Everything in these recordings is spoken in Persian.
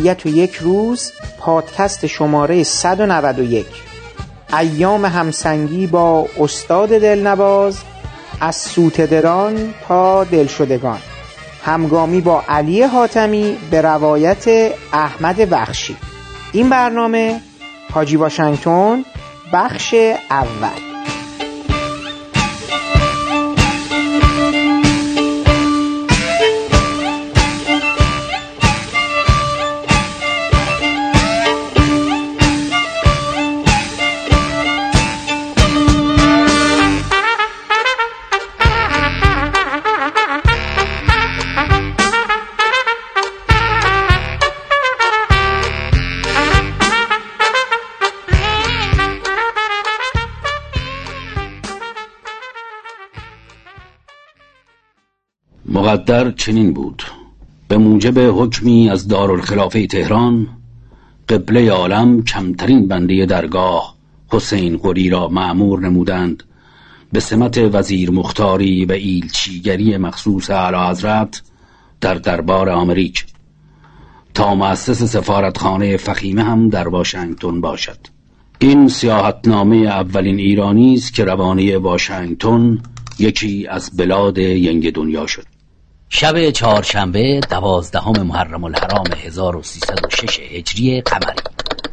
ابدیت و یک روز پادکست شماره 191 ایام همسنگی با استاد دلنواز از سوت دران تا دلشدگان. همگامی با علی حاتمی به روایت احمد بخشی این برنامه حاجی واشنگتن بخش اول. مقدر چنین بود. به موجب حکمی از دارالخلافه تهران قبله عالم کمترین بنده درگاه حسین قری را معمور نمودند. به سمت وزیر مختاری و ایلچیگری مخصوص اعلی حضرت در دربار آمریک. تا مؤسس سفارتخانه فخیمه هم در واشنگتن باشد. این سیاحتنامه اولین ایرانی است که روانه واشنگتن یکی از بلاد ینگ دنیا شد. شب چهارشنبه دوازدهم محرم الحرام 1306 هجری قمری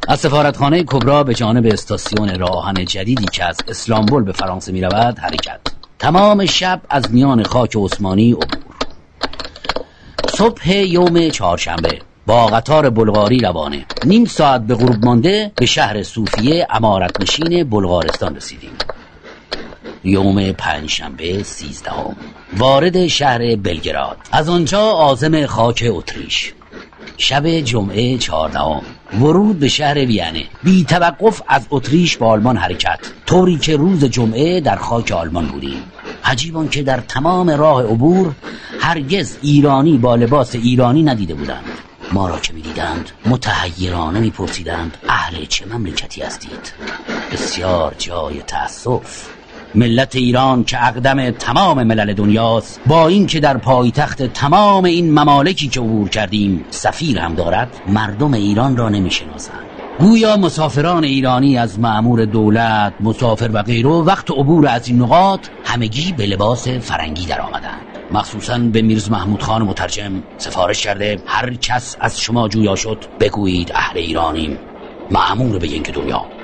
از سفارتخانه کبرا به جانب استاسیون راهن جدیدی که از اسلامبول به فرانسه می رود حرکت. تمام شب از میان خاک عثمانی عبور. صبح یوم چهارشنبه با قطار بلغاری روانه. نیم ساعت به غروب مانده به شهر صوفیه امارت نشین بلغارستان رسیدیم. یوم پنجشنبه سیزدهم. وارد شهر بلگراد. از آنجا آزم خاک اتریش. شب جمعه چهاردهم. ورود به شهر وینه بی توقف از اتریش به آلمان حرکت. طوری که روز جمعه در خاک آلمان بودیم. عجیبان که در تمام راه عبور هرگز ایرانی با لباس ایرانی ندیده بودند. ما را که می‌دیدند متحیرانه میپرسیدند اهل چه مملکتی هستید؟ بسیار جای تأسف. ملت ایران که اقدم تمام ملل دنیاست با اینکه در پایتخت تمام این ممالکی که عبور کردیم سفیر هم دارد مردم ایران را نمی‌شناسند. گویا مسافران ایرانی از معمور دولت مسافر و غیره وقت عبور از این نقاط همگی به لباس فرنگی در آمدند مخصوصا به میرز محمود خان مترجم سفارش کرده هر کس از شما جویا شد بگویید اهل ایرانیم. معمور به اینکه دنیا.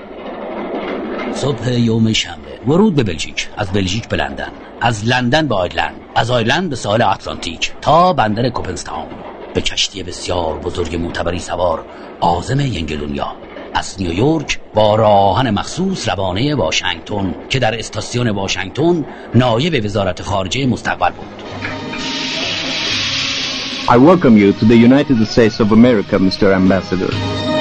صبح یوم شنبه. ورود به بلژیک. از بلژیک به لندن. از لندن به آیرلند از آیرلند به ساحل اتلانتیک. تا بندر کوپنستاون. به کشتی بسیار بزرگ معتبری سوار آزم ینگلونیا. از نیویورک با راهن مخصوص روانه واشنگتن که در استاسیون واشنگتن نایب وزارت خارجه مستقبل بود. I welcome you to the United States of America, Mr. Ambassador.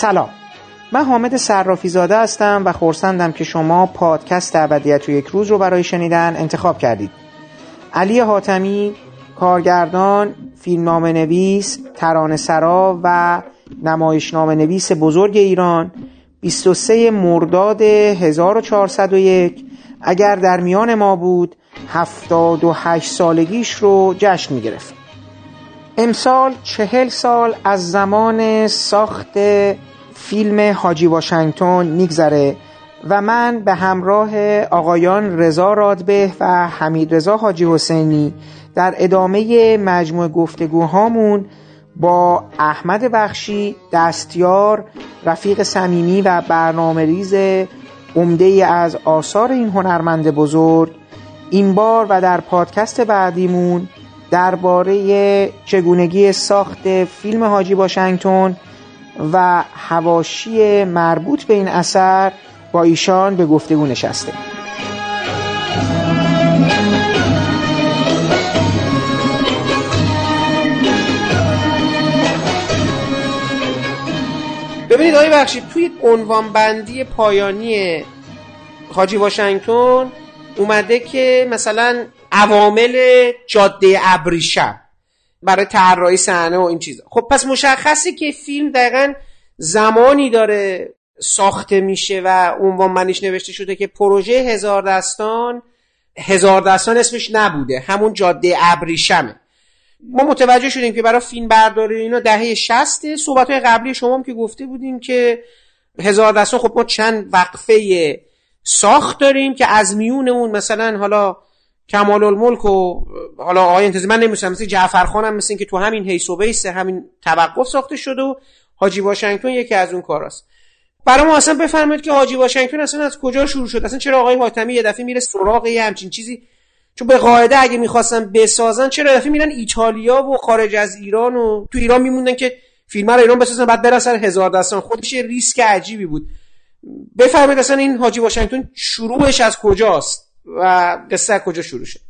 سلام. من حامد صرافی زاده هستم و خورسندم که شما پادکست ابدیت و یک روز رو برای شنیدن انتخاب کردید. علی حاتمی کارگردان فیلمنامه نویس ترانه سرا و نمایشنامه نویس بزرگ ایران 23 مرداد 1401 اگر در میان ما بود 78 سالگیش رو جشن می گرفت امسال چهل سال از زمان ساخت فیلم حاجی واشنگتن میگذره و من به همراه آقایان رضا رادبه و حمید رضا حاجی حسینی در ادامه مجموع گفتگوهامون با احمد بخشی دستیار رفیق صمیمی و برنامه ریز عمده از آثار این هنرمند بزرگ این بار و در پادکست بعدیمون درباره چگونگی ساخت فیلم حاجی واشنگتن و هواشی مربوط به این اثر با ایشان به گفتگو نشسته. ببینید آقای بخشید توی عنوان بندی پایانی حاجی واشنگتن اومده که مثلا عوامل جاده ابریشم برای طراحی صحنه و این چیزا. خب پس مشخصی که فیلم دقیقا زمانی داره ساخته میشه و عنوان منش نوشته شده که پروژه هزار دستان هزار دستان اسمش نبوده همون جاده ابریشمه. ما متوجه شدیم که برای فیلم برداری اینا دهه شسته صحبت های قبلی شما هم که گفته بودیم که هزار دستان خب ما چند وقفه ساخت داریم که از میون اون مثلا حالا کمال الملک و حالا آقای انتظاری من نمیستم مثل جعفر خانم مثل که تو همین حیث و بیس همین توقف ساخته شده و حاجی واشنگتن یکی از اون کاراست. برای ما اصلا بفرمایید که حاجی واشنگتن اصلا از کجا شروع شد؟ اصلا چرا آقای حاتمی یه دفعه میره سراغ یه همچین چیزی؟ چون به قاعده اگه می‌خواستن بسازن چرا دفعه میرن ایتالیا و خارج از ایران و تو ایران میموندن که فیلم رو ایران بسازن بعد برسن هزار دستان. خودش ریسک عجیبی بود. بفرمایید اصلا این حاجی واشنگتن شروعش از کجاست؟ و قصه کجا شروع شد؟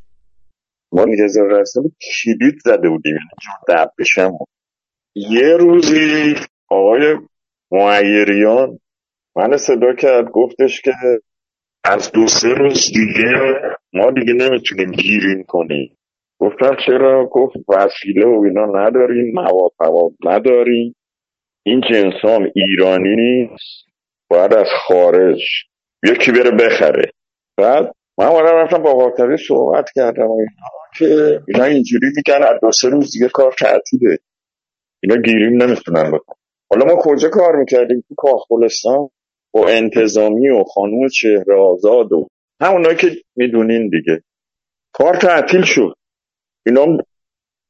ما هزار دستان کلید زده بودیم یعنی بشم. یه روزی آقای معیریان من صدا کرد گفتش که از دو سه روز دیگه ما دیگه نمی‌تونیم گیریم کنیم. گفتم چرا؟ گفت وسیله و اینا نداریم مواد مواد نداریم. این جنسان ایرانی نیست باید از خارج یکی بره بخره. بعد من اومدم رفتم با واقعی صحبت کردم و اینا. که اینا اینجوری میگن از دو سه روز دیگه کار تعطیله. اینا گیریم نمی‌تونن بکنن. حالا ما کجا کار می‌کردیم؟ تو کاخولستان با انتظامی و خانوم چهره آزاد و همونایی که می‌دونین دیگه. کار تعطیل شد. اینا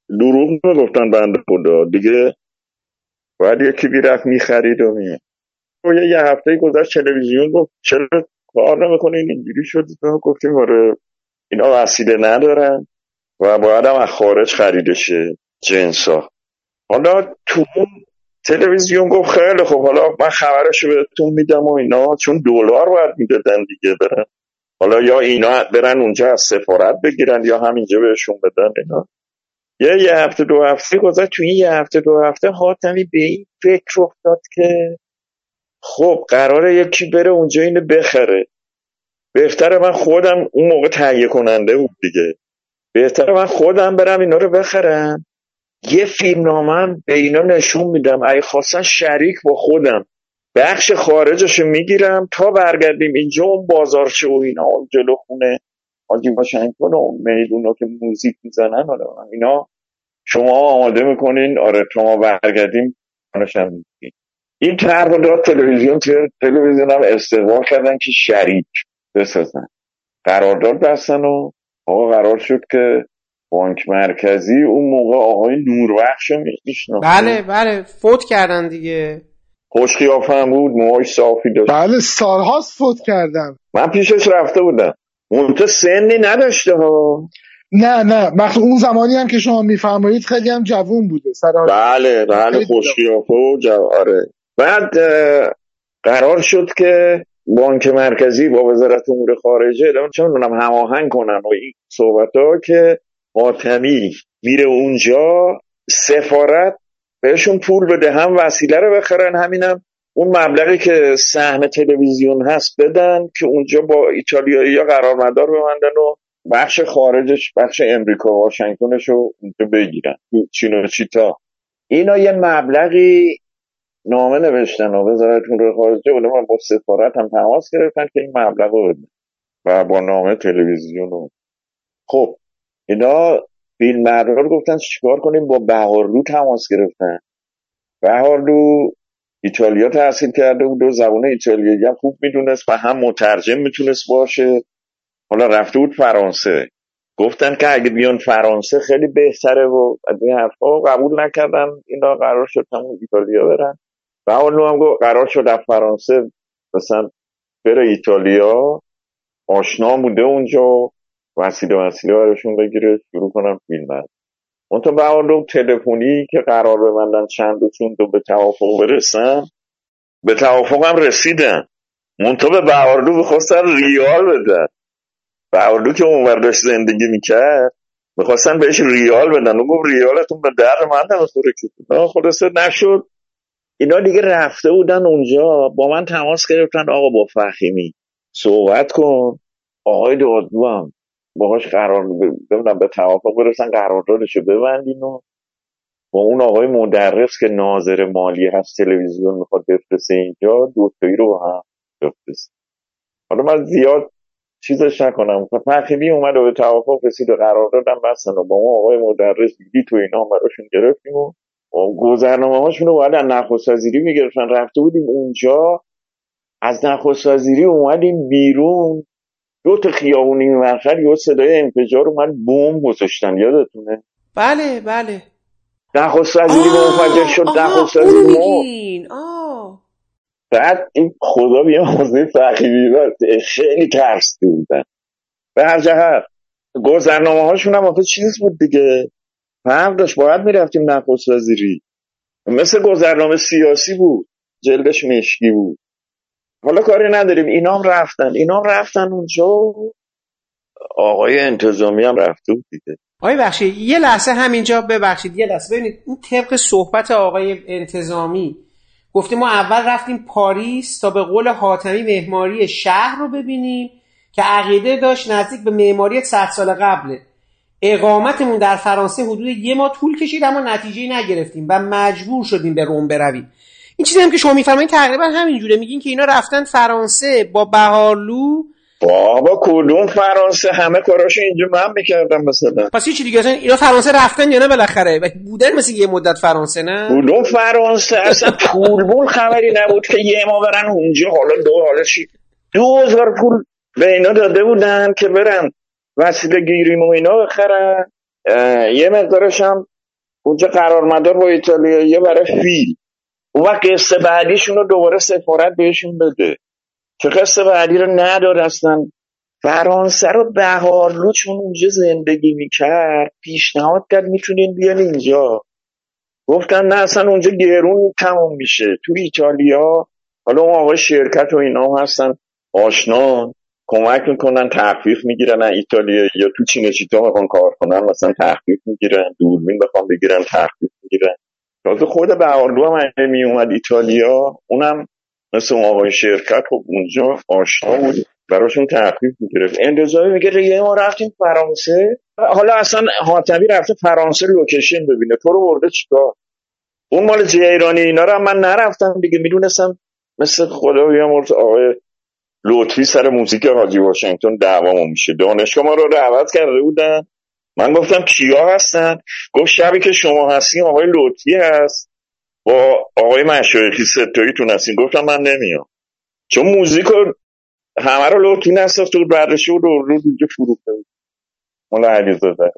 دروغ می‌گفتن بند خدا. دیگه باید یکی بیرفت می‌خرید و میه یه هفته گذشت تلویزیون گفت چرا کار نمی‌کنین اینجوری شد. گفتیم آره اینا وسیله ندارن و باید هم از خارج خریده شه جنسا حالا تو تلویزیون گفت خیلی خب حالا من خبرشو بهتون میدم و اینا چون دلار باید می‌دادن دیگه برن. حالا یا اینا برن اونجا از سفارت بگیرن یا همینجا بهشون بدن اینا. یه یه هفته دو هفته گذشت. تو این یه هفته دو هفته حاتمی به این فکر افتاد که خب قراره یکی بره اونجا اینو بخره. بهتره من خودم اون موقع تهیه کننده بود دیگه. بهتره من خودم برم اینا رو بخرم. یه فیلمنامه به اینا نشون میدم. اگه خواستن شریک با خودم. بخش خارجش می‌گیرم تا برگردیم اینجا اون بازارچه و اینا جلو خونه. حاجی واشنگتن و میدون که موزیک می‌زنن اینا. شما آماده می‌کنین؟ آره تا ما برگردیم این طرح داد تلویزیون تلویزیون هم استقبال کردن که شریک بسازن. قرارداد بستن و آقا قرار شد که بانک مرکزی اون موقع آقای نوربخش می‌شناسه. بله بله فوت کردن دیگه. خوش هم بود موهاش صافی داشت. بله سالهاست فوت کردم. من پیشش رفته بودم. اون تو سنی نداشته ها. نه نه وقت اون زمانی هم که شما میفرمایید خیلی هم جوون بوده. سرا بله بله خوش قیافه و آره. بعد قرار شد که بانک مرکزی با وزارت امور خارجه چه می‌دونم هماهنگ کنن و این صحبت ها که حاتمی میره اونجا سفارت بهشون پول بده هم وسیله رو بخرن همینم اون مبلغی که سهم تلویزیون هست بدن که اونجا با ایتالیایی یا قرارمدار بمندن و بخش خارجش بخش امریکا واشنگتنش رو اونجا بگیرن. چین و چیتا اینا یه مبلغی نامه نوشتن و وزارت امور خارجه من با سفارت هم تماس گرفتن که این مبلغ رو بدن و با نامه تلویزیون رو خب اینا فیلم بردار گفتن چیکار کنیم؟ با بهارلو تماس گرفتن. بهارلو ایتالیا تحصیل کرده بود و زبان ایتالیایی هم خوب می‌دونست و هم مترجم می‌تونست باشه. حالا رفته بود فرانسه. گفتن که اگه بیان فرانسه خیلی بهتره و از این حرفا قبول نکردن. اینا قرار شد همون ایتالیا برن. بهارلو هم قرار شد از فرانسه مثلا بره ایتالیا. آشنا بوده اونجا. وسیله وسیله براشون بگیره شروع کنم فیلم اون تو بهاردو تلفنی که قرار ببندن چند و چند به توافق برسن به توافق هم رسیدن منتها به بهاردو بخواستن ریال بدن. بهاردو که اونور داشت زندگی می‌کرد می‌خواستن بهش ریال بدن. اون گفت ریالتون به در من نمی‌خوره که. خلاصه نشد. اینا دیگه رفته بودن اونجا با من تماس گرفتن آقا با فخیمی صحبت کن. آقای دادگو هم باهاش قرار ببینم به توافق برسن قراردادشو ببندین و با اون آقای مدرس که ناظر مالی هست تلویزیون می‌خواد بفرسته اینجا دوتایی رو هم بفرسته. حالا من زیاد چیزش نکنم. فخیمی اومد و به توافق رسید و قرار دادم بستن و با اون آقای مدرس دیدی تو اینا براشون گرفتیم و گذرنامه هاشون رو باید از نخست وزیری می‌گرفتن. رفته بودیم اونجا از نخست وزیری اومدیم بیرون. دو تا خیابونی مرخر یه صدای انفجار اومد بوم گذاشتن. یادتونه؟ بله بله. نخست وزیری منفجر شد. نخست وزیری بعد این خدا بیا حوزه فقیری خیلی ترستی بودن به هر جهت گذرنامه هاشون هم آخه چیز بود دیگه. فرق داشت. باید می‌رفتیم نخست وزیری. مثل گذرنامه سیاسی بود. جلدش مشکی بود. حالا کاری نداریم. اینا هم رفتن. اینا هم رفتن اونجا. آقای انتظامی هم رفته بود دیگه. آقای بخشید یه لحظه همینجا ببخشید. یه لحظه ببینید این طبق صحبت آقای انتظامی گفته ما اول رفتیم پاریس تا به قول حاتمی معماری شهر رو ببینیم که عقیده داشت نزدیک به معماری 100 سال قبله. اقامتمون در فرانسه حدود یه ماه طول کشید اما نتیجه نگرفتیم و مجبور شدیم به روم برویم. این چیزی هم که شما میفرمایید تقریبا همینجوره. میگین که اینا رفتن فرانسه با بهارلو؟ بابا کدوم فرانسه؟ همه کاراشو اینجا من می‌کردم مثلا. پس چی دیگه؟ اینا فرانسه رفتن یا نه بالاخره؟ بودن مثل یه مدت فرانسه نه؟ کدوم فرانسه؟ اصلا پول خبری نبود که یه ما برن اونجا حالا دو حالا چی؟ دو هزار پول به اینا داده بودن که برن. وسیله گیریم و اینا بخرن یه مقدارش هم اونجا قرار مدار با ایتالیا یه برای فیل. اون وقت قصه بعدیشون رو دوباره سفارت بهشون بده. که قصه بعدی رو ندارستن فرانسه رو بهارلو چون اونجا زندگی می‌کرد. پیشنهاد کرد می‌تونین بیان اینجا. گفتن نه اصلا اونجا گرون تموم میشه. تو ایتالیا حالا اون آقای شرکت و اینا هستن آشنا کمک می‌کنن تخفیف می‌گیرن. ایتالیا یا تو چینچیتا می‌خوان کار کنن مثلا تخفیف می‌گیرن دوربین بخوام بگیرن تخفیف می‌گیرن. تازه خود بهارلو هم می اومد ایتالیا اونم مثل اون آقای شرکت خب اونجا آشنا بود. براشون تخفیف می‌گرفت انتظامی میگه یه ما رفتیم فرانسه. حالا اصلا حاتمی رفته فرانسه لوکیشن ببینه. تو رو برده چیکار؟ اون مال جیرانی اینا رو من نرفتم دیگه. می‌دونستم مثل خدا بیامرز آقای لطفی سر موزیک حاجی واشنگتن دعوامو میشه. دانشگاه ما رو دعوت کرده بودن. من گفتم کیا هستن؟ گفت شبی که شما هستیم آقای لطفی هست. با آقای مشایخی ستاییتون هستیم گفتم من نمیام. چون موزیک رو همه رو لطفی نساخته بود برشی بود رو دیگه فروخته بود. مال علیزاده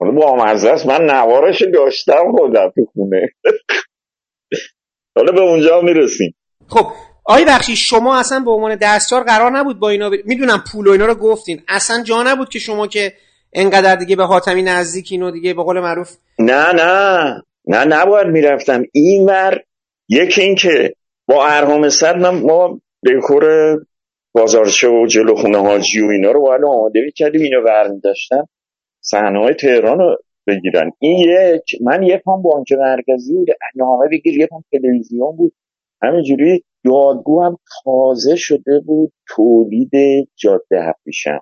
حالا با است. من نوارش داشتم خودم تو خونه. حالا به اونجا می‌رسیم. خب آی بخشی شما اصلا به عنوان دستیار قرار نبود با اینا ب... می‌دونم پول و اینا رو گفتین. اصلا جا نبود که شما که انقدر دیگه به حاتمی نزدیکین و دیگه به قول معروف نه نه. نه نباید می‌رفتم. این ور یکی این که با ارهام صد ما دکور بازارچه و جلو خونه حاجی و اینا رو باید آماده می‌کردیم. اینا ور داشتن صحنه های تهران رو بگیرن. این یک من یه پام بانک مرکزی بود. نامه بگیر یه پام تلویزیون بود. همینجوری یادگو هم تازه شده بود تولید جاده هفیشم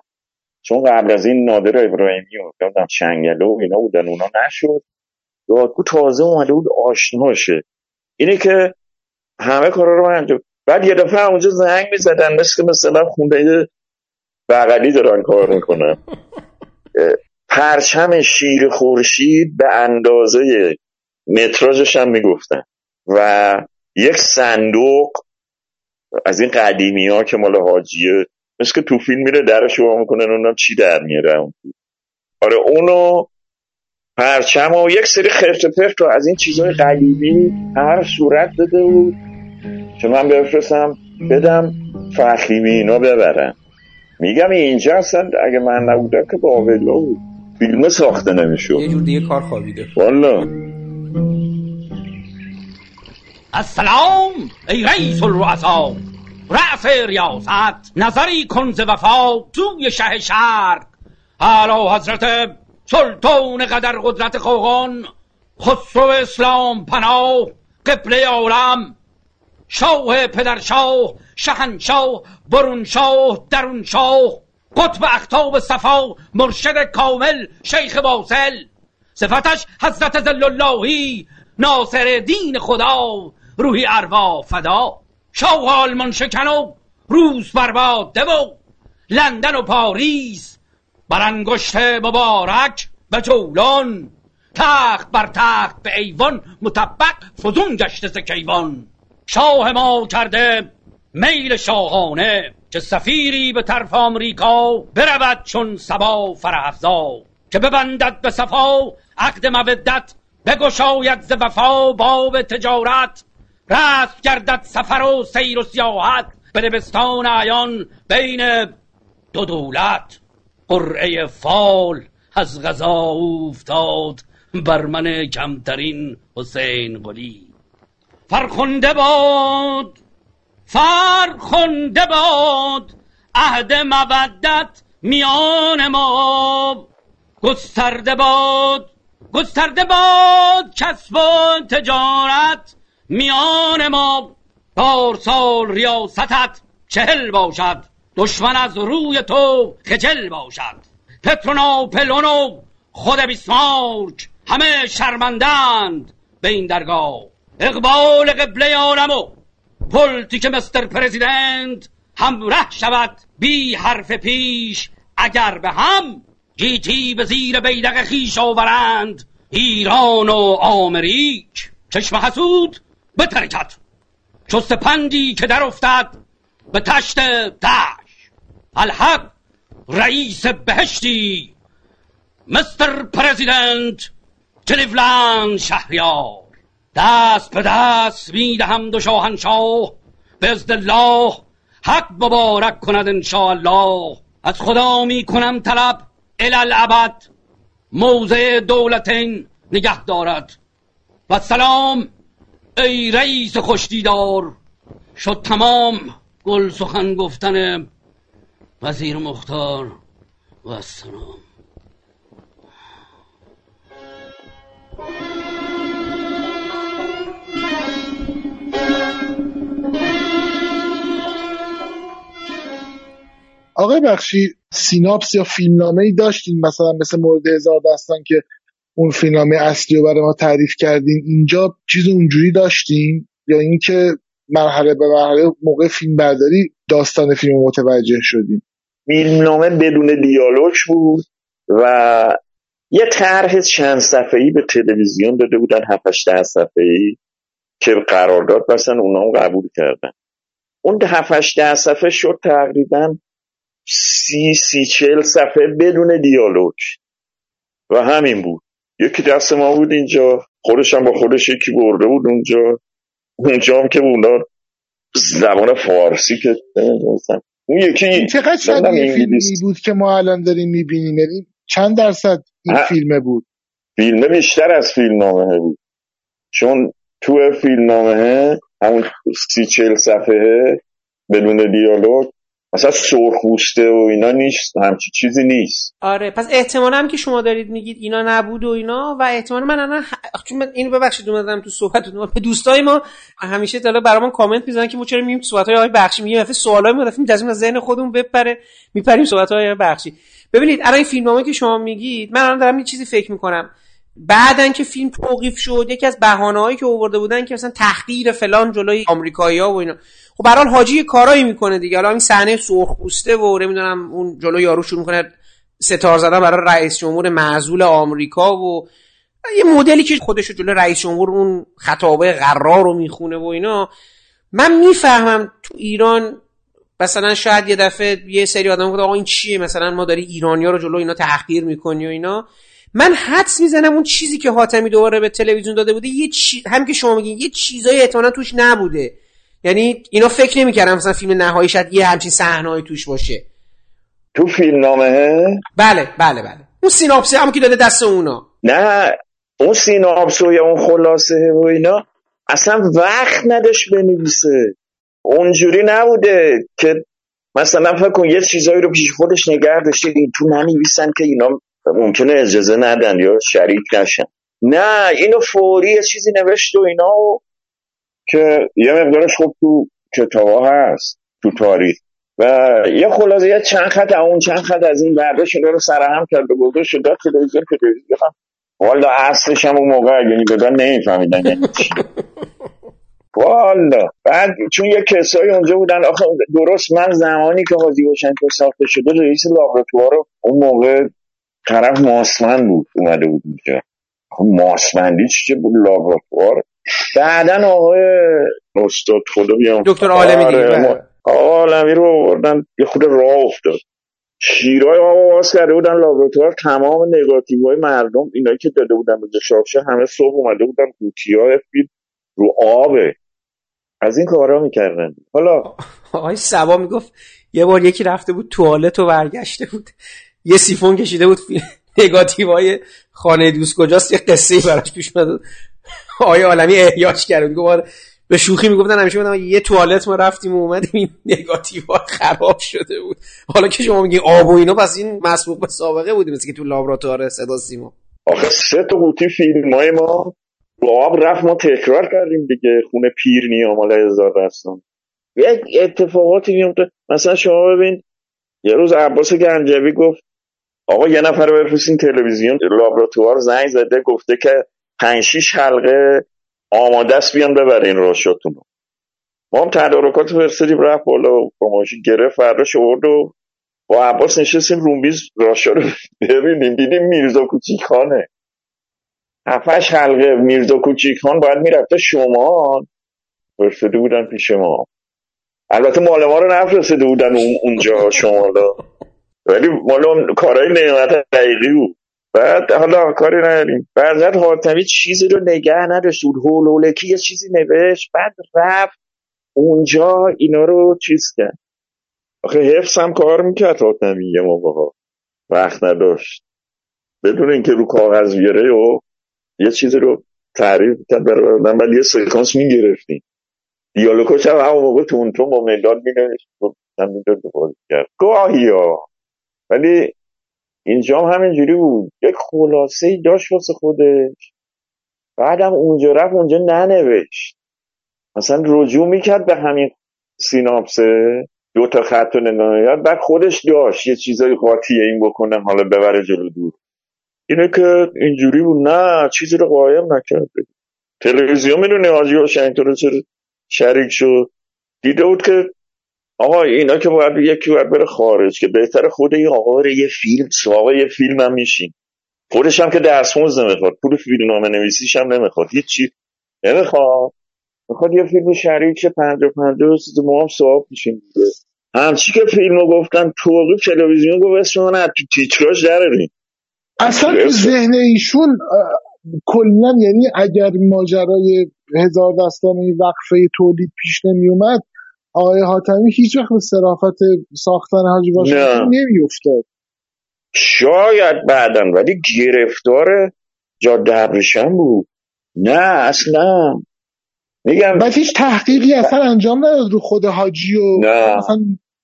چون قبل از این نادر ابراهیمی و شنگله و اینا بودن اونا نشد. یادگو تازه اومده بود آشنا شه. اینه که همه کارا رو من انجام بعد یه دفعه اونجا زنگ می‌زدن مثل مثلا خونده بغلی دارن کار می‌کنن. پرچم شیر خورشید به اندازه متراژش هم می‌گفتن. و یک صندوق از این قدیمی ها که مال حاجیه مثل که تو فیلم میره درش رو می‌کنن اونم چی در میاره اون آره اونو پرچم و یک سری خرت پرت رو از این چیزهای قدیمی هر صورت داده بود چون من بفرستم بدم فخیمی اینا ببرن. میگم اینجا هستن اگه من نبودم که با بود فیلم ساخته نمی‌شد. یه جور دیگه کار خوابیده. والا. السلام ای رئیس الرؤسا. رأس ریاست نظری کن ز وفا توی شه شرق. اعلی حضرت سلطان قدر قدرت خوغان خسرو اسلام پناه قبله عالم. شاه پدرشاه شهنشاه برونشاه درونشاه. قطب اختاب صفا مرشد کامل شیخ واصل. صفتش حضرت زل اللهی ناصر دین خدا. روحی اروا فدا شاه آلمان شکن و روز برباده و لندن و پاریس بر انگشت مبارک به جولان تخت بر تخت به ایوان مطبق فزون گشته ز کیوان. شاه ما کرده میل شاهانه که سفیری به طرف آمریکا برود چون سبا فرافزا که ببندد به صفا عقد مودت بگشاید ز وفا باب تجارت. رسم گردد سفر و سیر و سیاحت به دبستان عیان بین دو دولت. قرعه فال از غذا افتاد بر من کمترین حسین قلی فرخنده باد فرخنده باد عهد مودت میان ما. گسترده باد گسترده باد کسب و تجارت میان ما پارسال ریاستت چهل باشد. دشمن از روی تو خجل باشد. پتروناپلون و خود بیسمارک همه شرمندند به این درگاه. اقبال قبله عالم و پلتیک مستر پرزیدنت همره شود بی حرف پیش. اگر به هم گیتی به زیر بیدق خیش آورند ایران و آمریک. چشم حسود به چو سپندی که در افتد به تشت دش الحق رئیس بهشتی مستر پرزیدنت کلیولند شهریار. دست به دست می‌دهم دو شاهنشاه. به الله حق مبارک کند انشاءالله. از خدا می کنم طلب الالعبد موضع دولتین نگه دارد. و سلام ای رئیس خوشدیدار شد تمام گل سخن گفتن وزیر مختار و سلام آقای بخشی سیناپس یا فیلمنامه ای داشتین مثلا مثل مورد هزار دستان که اون فیلمنامه اصلی رو برای ما تعریف کردین اینجا چیز اونجوری داشتین یا اینکه مرحله به مرحله موقع فیلم برداری داستان فیلم متوجه شدیم. فیلمنامه بدون دیالوگ بود و یه طرح چند صفحه‌ای به تلویزیون داده بودن 7 ده صفحه‌ای که قرارداد مثلا اونا هم قبول کردن. اون 7 ده صفحه شد تقریبا سی سی چل صفحه بدون دیالوگ. و همین بود. یکی دست ما بود اینجا خودش هم با خودش یکی برده بود اونجا. اونجا هم که اونا زبان فارسی که نمی‌دونستم. اون یکی چقدر شبیه فیلمی بود که ما الان داریم می‌بینیم؟ یعنی چند درصد این فیلمه بود؟ فیلمه بیشتر از فیلم نامه بود. چون تو فیلم نامه همون سی چل صفحه بدون دیالوگ مثلا سرخوسته و اینا نیست همچی چیزی نیست. آره پس احتمالا هم که شما دارید میگید اینا نبود و اینا و احتمال من الان چون من اینو ببخشید اومدم تو صحبت به دوستای ما همیشه تا برامون کامنت می‌زنن که ما چرا مییم صحبت های بخشی میگیم دفعه سوالای ما جزم از ذهن خودمون بپره میپریم صحبت های بخشی. ببینید الان این فیلمنامه که شما میگید من الان دارم یه چیزی فکر می‌کنم. بعدن که فیلم توقیف شد یکی از بهانه‌هایی که آورده بودن که مثلا تحقیر فلان جلوی آمریکایی‌ها و اینا. خب به حال حاجی کارایی می‌کنه دیگه. حالا این صحنه سرخپوسته و نمی‌دونم اون جلوی یارو شروع می‌کنه ستار زدن برای رئیس جمهور معزول آمریکا و یه مدلی که خودش جلوی رئیس جمهور اون خطابه قرار رو می‌خونه و اینا. من می‌فهمم تو ایران مثلا شاید یه دفعه یه سری آدم گفت آقا این چیه؟ مثلا ما داری ایرانیا رو جلو اینا تحقیر می‌کنی و اینا. من حدس می‌زنم اون چیزی که حاتمی دوباره به تلویزیون داده بوده یه چی... هم که شما میگین یه چیزای احتمالاً توش نبوده. یعنی اینا فکر نمی‌کردم مثلا فیلم نهایی شاید یه همچین صحنه‌ای توش باشه. تو فیلم نامه؟ بله بله بله. اون سیناپسه هم که داده دست اونا. نه اون سیناپسو یا اون خلاصه و اینا اصلا وقت نداشت بنویسه. اونجوری نبوده که مثلا فکر کن یه چیزایی رو پیش خودش نگه داشته. این تو ننویسن که اینا ممکنه اجازه ندن یا شریک نشن. نه اینو فوری یه چیزی نوشت و اینا و که یه مقدارش خوب تو کتاب هست تو تاریخ. و یه خلاصه یه چند خط اون چند خط از این برداشت اینا رو سرهم کرد و گذاشت شد تلویزیون که تلویزیون والا اصلش هم اون موقع یعنی بدن نمیفهمیدن یعنی چی. والا. بعد چون یه کسایی اونجا بودن آخه درست من زمانی که حاجی واشنگتن ساخته شده رئیس لابراتوار رو اون موقع طرف ماسمن بود اومده بود اونجا ماسمندی چی بود؟ لابراتوار بعدا آقای استاد خدا بیام. دکتر عالمی دیگه عالمی رو آوردن یه خود راه افتاد. شیرای آقا باز کرده بودن لابراتوار تمام نگاتیو های مردم اینایی که داده بودن به شاشه همه صبح اومده بودن قوطی های فیل رو آبه از این کارا می‌کردن. حالا آقای سبا می‌گفت یه بار یکی رفته بود توالت و برگشته بود. یه سیفون کشیده بود نگاتیو های خانه دوست کجاست یه قصه براش پیش آقای عالمی احیاش کرد. می‌گفت به شوخی می‌گفتن همیشه بودم یه توالت ما رفتیم و اومدیم این نگاتیو خراب شده بود. حالا که شما میگی آب و اینا پس این مسبوق به سابقه بودیم مثل که تو لابراتوار صدا سیما. آخه سه تا قوطی فیلم های ما آب رفت ما تکرار کردیم دیگه. خونه پیر نیامال هزار رستان یک اتفاقاتی میفته مثلا شما ببین یه روز عباس گنجوی گفت آقا یه نفر بفرستین تلویزیون. لابراتوار زنگ زده گفته که پنج شیش حلقه آماده است بیان ببره این راشاتون ما هم تدارکات فرستادیم رفت بالا با گرفت فرداش آورد و با عباس نشستیم رومیز راشا رو ببینیم. دیدیم میرزا کوچیک خانه هفتش حلقه میرزا کوچیک خان باید می‌رفته شما فرستاده بودن پیش ما. البته مال ما رو نفرستاده بودن اونجا شمالا. ولی مال کارهای نعمت دقیقی بود. بعد حالا کاری نداریم. بعد حاتمی چیزی رو نگه نداشت. بود هولولکی یه چیزی نوشت. بعد رفت اونجا اینا رو چیز کرد. آخه حفظ هم کار می‌کرد حاتمی یه موقع. ها وقت نداشت. بدون اینکه رو کاغذ بیاره و یه چیزی رو تعریف کرد برای ولی یه سکانس می‌گرفتیم. دیالوگاش هم همون موقع تون تون با مداد مینوشت. هم می‌داد کرد. گاهی ها. ولی اینجا هم همینجوری بود. یک خلاصه ای داشت واسه خودش. بعدم اونجا رفت اونجا ننوشت. مثلا رجوع می‌کرد به همین سیناپسه. دو تا خط و نگاه بعد خودش داشت یه چیزای قاطیه این بکنم حالا ببره جلو دور. اینه که اینجوری بود. نه چیزی رو قایم نکرده تلویزیون می‌دونه حاجی و چرا شریک شد. دیده بود که آقا اینا که باید یکی باید بره خارج که بهتر خود این آقا یه فیلم سواقه یه فیلم هم میشین. خودش هم که درس موز نمی‌خواد پول فیلم نامه نویسیش هم نمی‌خواد. هیچی. نمی‌خواد. می‌خواد یه فیلم شریک و ما هم سواب میشین همچی که فیلم رو گفتن تو تلویزیون گفت اسم من تو تیتراژ دراریم اصلا تو ذهن ایشون کلا یعنی اگر ماجرای هزار دستانه وقفه تولید پیش نمیومد آقای حاتمی هیچ وقت به صرافت ساختن حاجی واشنگتن نمیافتاد. شاید بعدا ولی گرفتار جاده ابریشم بود. نه اصلا. میگم بعد هیچ تحقیقی اصلا انجام نداد رو خود حاجی و نه.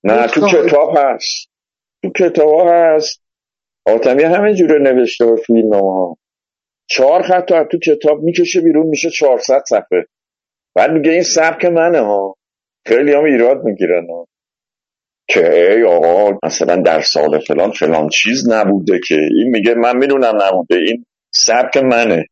نه تو کتاب هست. تو کتاب هست. آتمی همین جوره نوشته و فیلم ها. چهار خط تو کتاب می‌کشه بیرون میشه 400 صفحه. بعد میگه این سبک منه ها. خیلی هم ایراد می‌گیرن که ای آقا مثلا در سال فلان فلان چیز نبوده که. این میگه من می‌دونم نبوده. این سبک منه.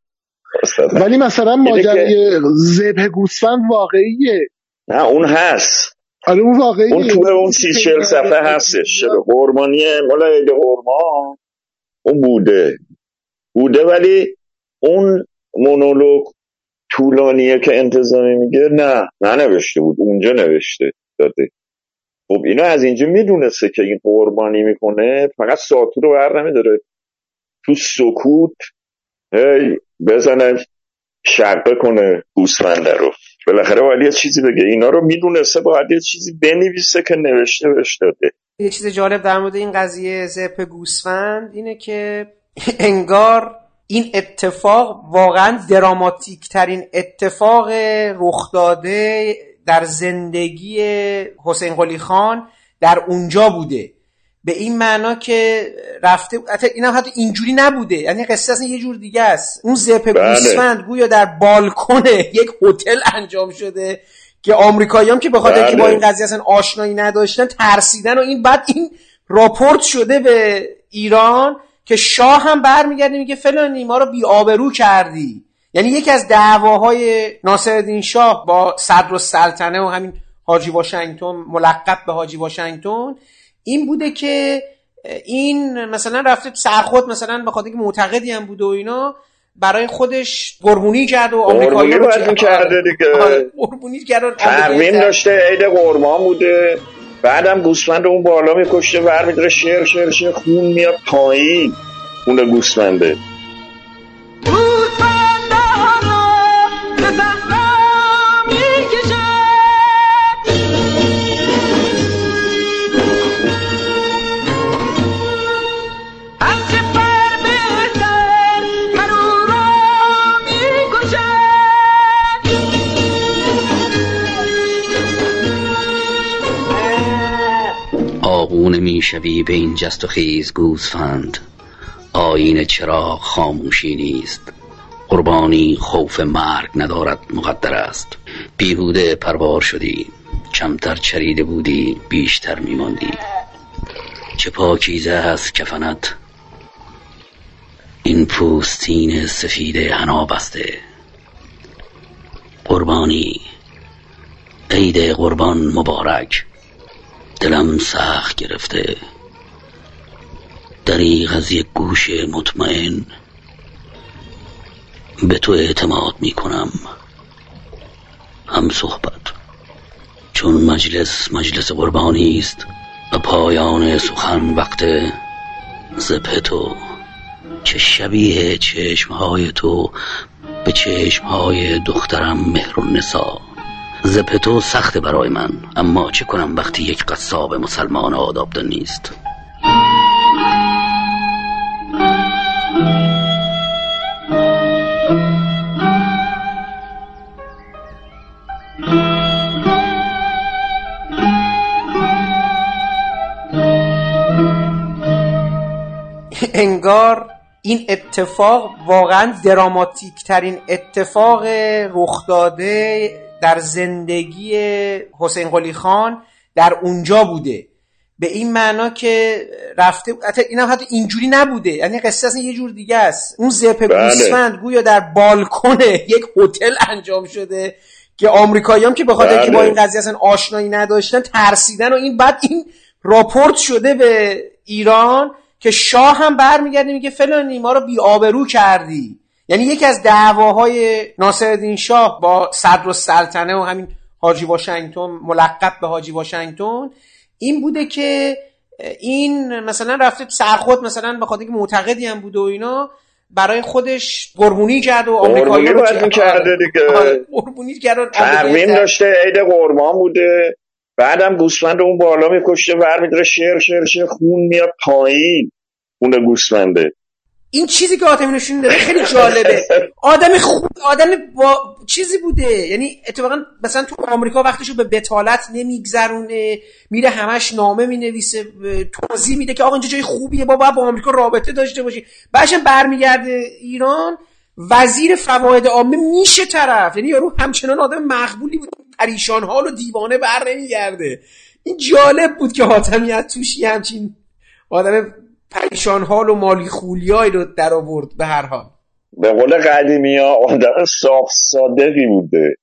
ولی مثلا ماجرای زبه گوسفند واقعیه. نه اون هست. آره اون واقعیه. اون تو اون سی چل صفحه هستش. قربانی مال عید قربان. اون بوده. بوده ولی اون مونولوگ طولانیه که انتظامی میگه؟ نه ننوشته بود اونجا نوشته داده. خب اینو از اینجا می‌دونسته که این قربانی می‌کنه فقط ساتور رو بر نمیداره. تو سکوت هی بزنه شقه کنه گوسفنده رو. بالاخره باید یه چیزی بگه. اینا رو می‌دونسته باید یه چیزی بنویسه که نوشته بهش داده. یه چیز جالب در مورد این قضیه زپ گوسفند اینه که انگار این اتفاق واقعا دراماتیک ترین اتفاق رخ داده در زندگی حسین قلی خان در اونجا بوده به این معنا که رفته حتی اینم حتی اینجوری نبوده یعنی قصه اصلا یه جور دیگه است اون زپ بله. گوسفند گویا در بالکن یک هتل انجام شده که آمریکاییام که به خاطر بله. که با این قضیه اصلا آشنایی نداشتن ترسیدن و این بعد این راپورت شده به ایران که شاه هم برمیگرده میگه فلانی ما رو بی آبرو کردی. یعنی یکی از دعواهای ناصرالدین شاه با صدر السلطنه و همین حاجی واشنگتن ملقب به حاجی واشنگتن این بوده که این مثلا رفته سرخود مثلا به خاطر معتقدی هم بوده و اینا برای خودش قربونی کرد و آمریکایی باید می‌کرده دیگه. قربونی کرد. تقویم داشته عید قربان بوده. بعدم گوسفند اون بالا میکشته ور میداره شیر شیر شیر خون میاد پایین. خون گوسفنده. آغونه می‌شوی به این جست و خیز گوسفند. آین چراغ خاموشی نیست. قربانی خوف مرگ ندارد مقدر است. بیهوده پروار شدی. کمتر چریده بودی بیشتر میماندی. چه پاکیزه است کفنت. این پوستین سفید حنا بسته. قربانی. عید قربان مبارک. دلم سخت گرفته. دریغ از یک گوش مطمئن به تو اعتماد می کنم هم صحبت. چون مجلس مجلس قربانی است و پایان سخن وقت زبه تو چه شبیه چشمهای تو به چشمهای دخترم مهر نسا زپتو سخت برای من اما چه کنم وقتی یک قصاب مسلمان آدابده نیست؟ انگار این اتفاق واقعا دراماتیک ترین اتفاق رخ داده در زندگی حسین قلی خان در اونجا بوده به این معنا که رفته حتی اینم حتی اینجوری نبوده یعنی قصه اصلا یه جور دیگه است اون زپ بله. گوسفند گویا در بالکن یک هتل انجام شده که آمریکاییام که به خاطر که با بله. این قضیه اصلا آشنایی نداشتن ترسیدن و این بعد این راپورت شده به ایران که شاه هم برمیگرده میگه فلانی ما رو بی آبرو کردی یعنی یکی از دعواهای ناصرالدین شاه با صدر السلطنه و همین حاجی واشنگتن ملقب به حاجی واشنگتن این بوده که این مثلا رفته سرخود مثلا به خاطر معتقدی هم بوده و اینا برای خودش قربونی کرد و آمریکایی قربونی باید می‌کرده دیگه. قربونی کرد و تقویم داشته عید قربان بوده. بعدم گوسفند اون بالا میکشته ور میداره شیر شیر شیر خون میاد پایین. خون گوسفنده. این چیزی که آدم نشون داره خیلی جالبه. آدم خوب آدم با چیزی بوده. یعنی اتفاقا مثلا تو آمریکا وقتشو به بتالت نمیگذرونه میره همش نامه می‌نویسه توضیح میده که آقا اینجا جای خوبیه بابا با آمریکا رابطه داشته باشی. بعدش برمیگرده ایران وزیر فواید عامه میشه طرف. یعنی یارو همچنان آدم مقبولی بود. پریشان حال و دیوانه بر نمیگرده. این جالب بود که حاتمی از توش همچین آدم پریشان حال و مالی خولیایی رو در آورد به هر حال. به قول قدیمی ها آدم صاف صادقی بوده.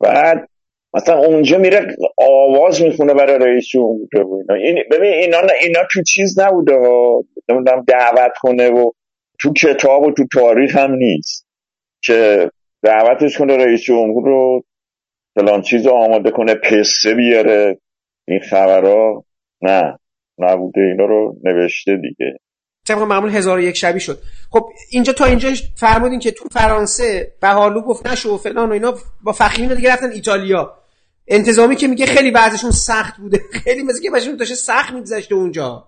بعد مثلا اونجا میره آواز می‌خونه برای رئیس جمهور اینا. این ببین اینا اینا تو چیز نبوده ها. نمی‌دونم دعوت کنه و تو کتاب و تو تاریخ هم نیست که دعوتش کنه رئیس جمهور رو فلان چیز رو آماده کنه پسه بیاره. این خبرها نه. نبوده. اینا رو نوشته دیگه. طبق معمول هزار و یک شبی شد. خب اینجا تا اینجا فرمودین که تو فرانسه بهالو گفت نشو و فلان و اینا با فخینی دیگه رفتن ایتالیا. انتظامی که میگه خیلی وضعشون سخت بوده. خیلی مثل که بهشون داشته سخت میگذشته اونجا.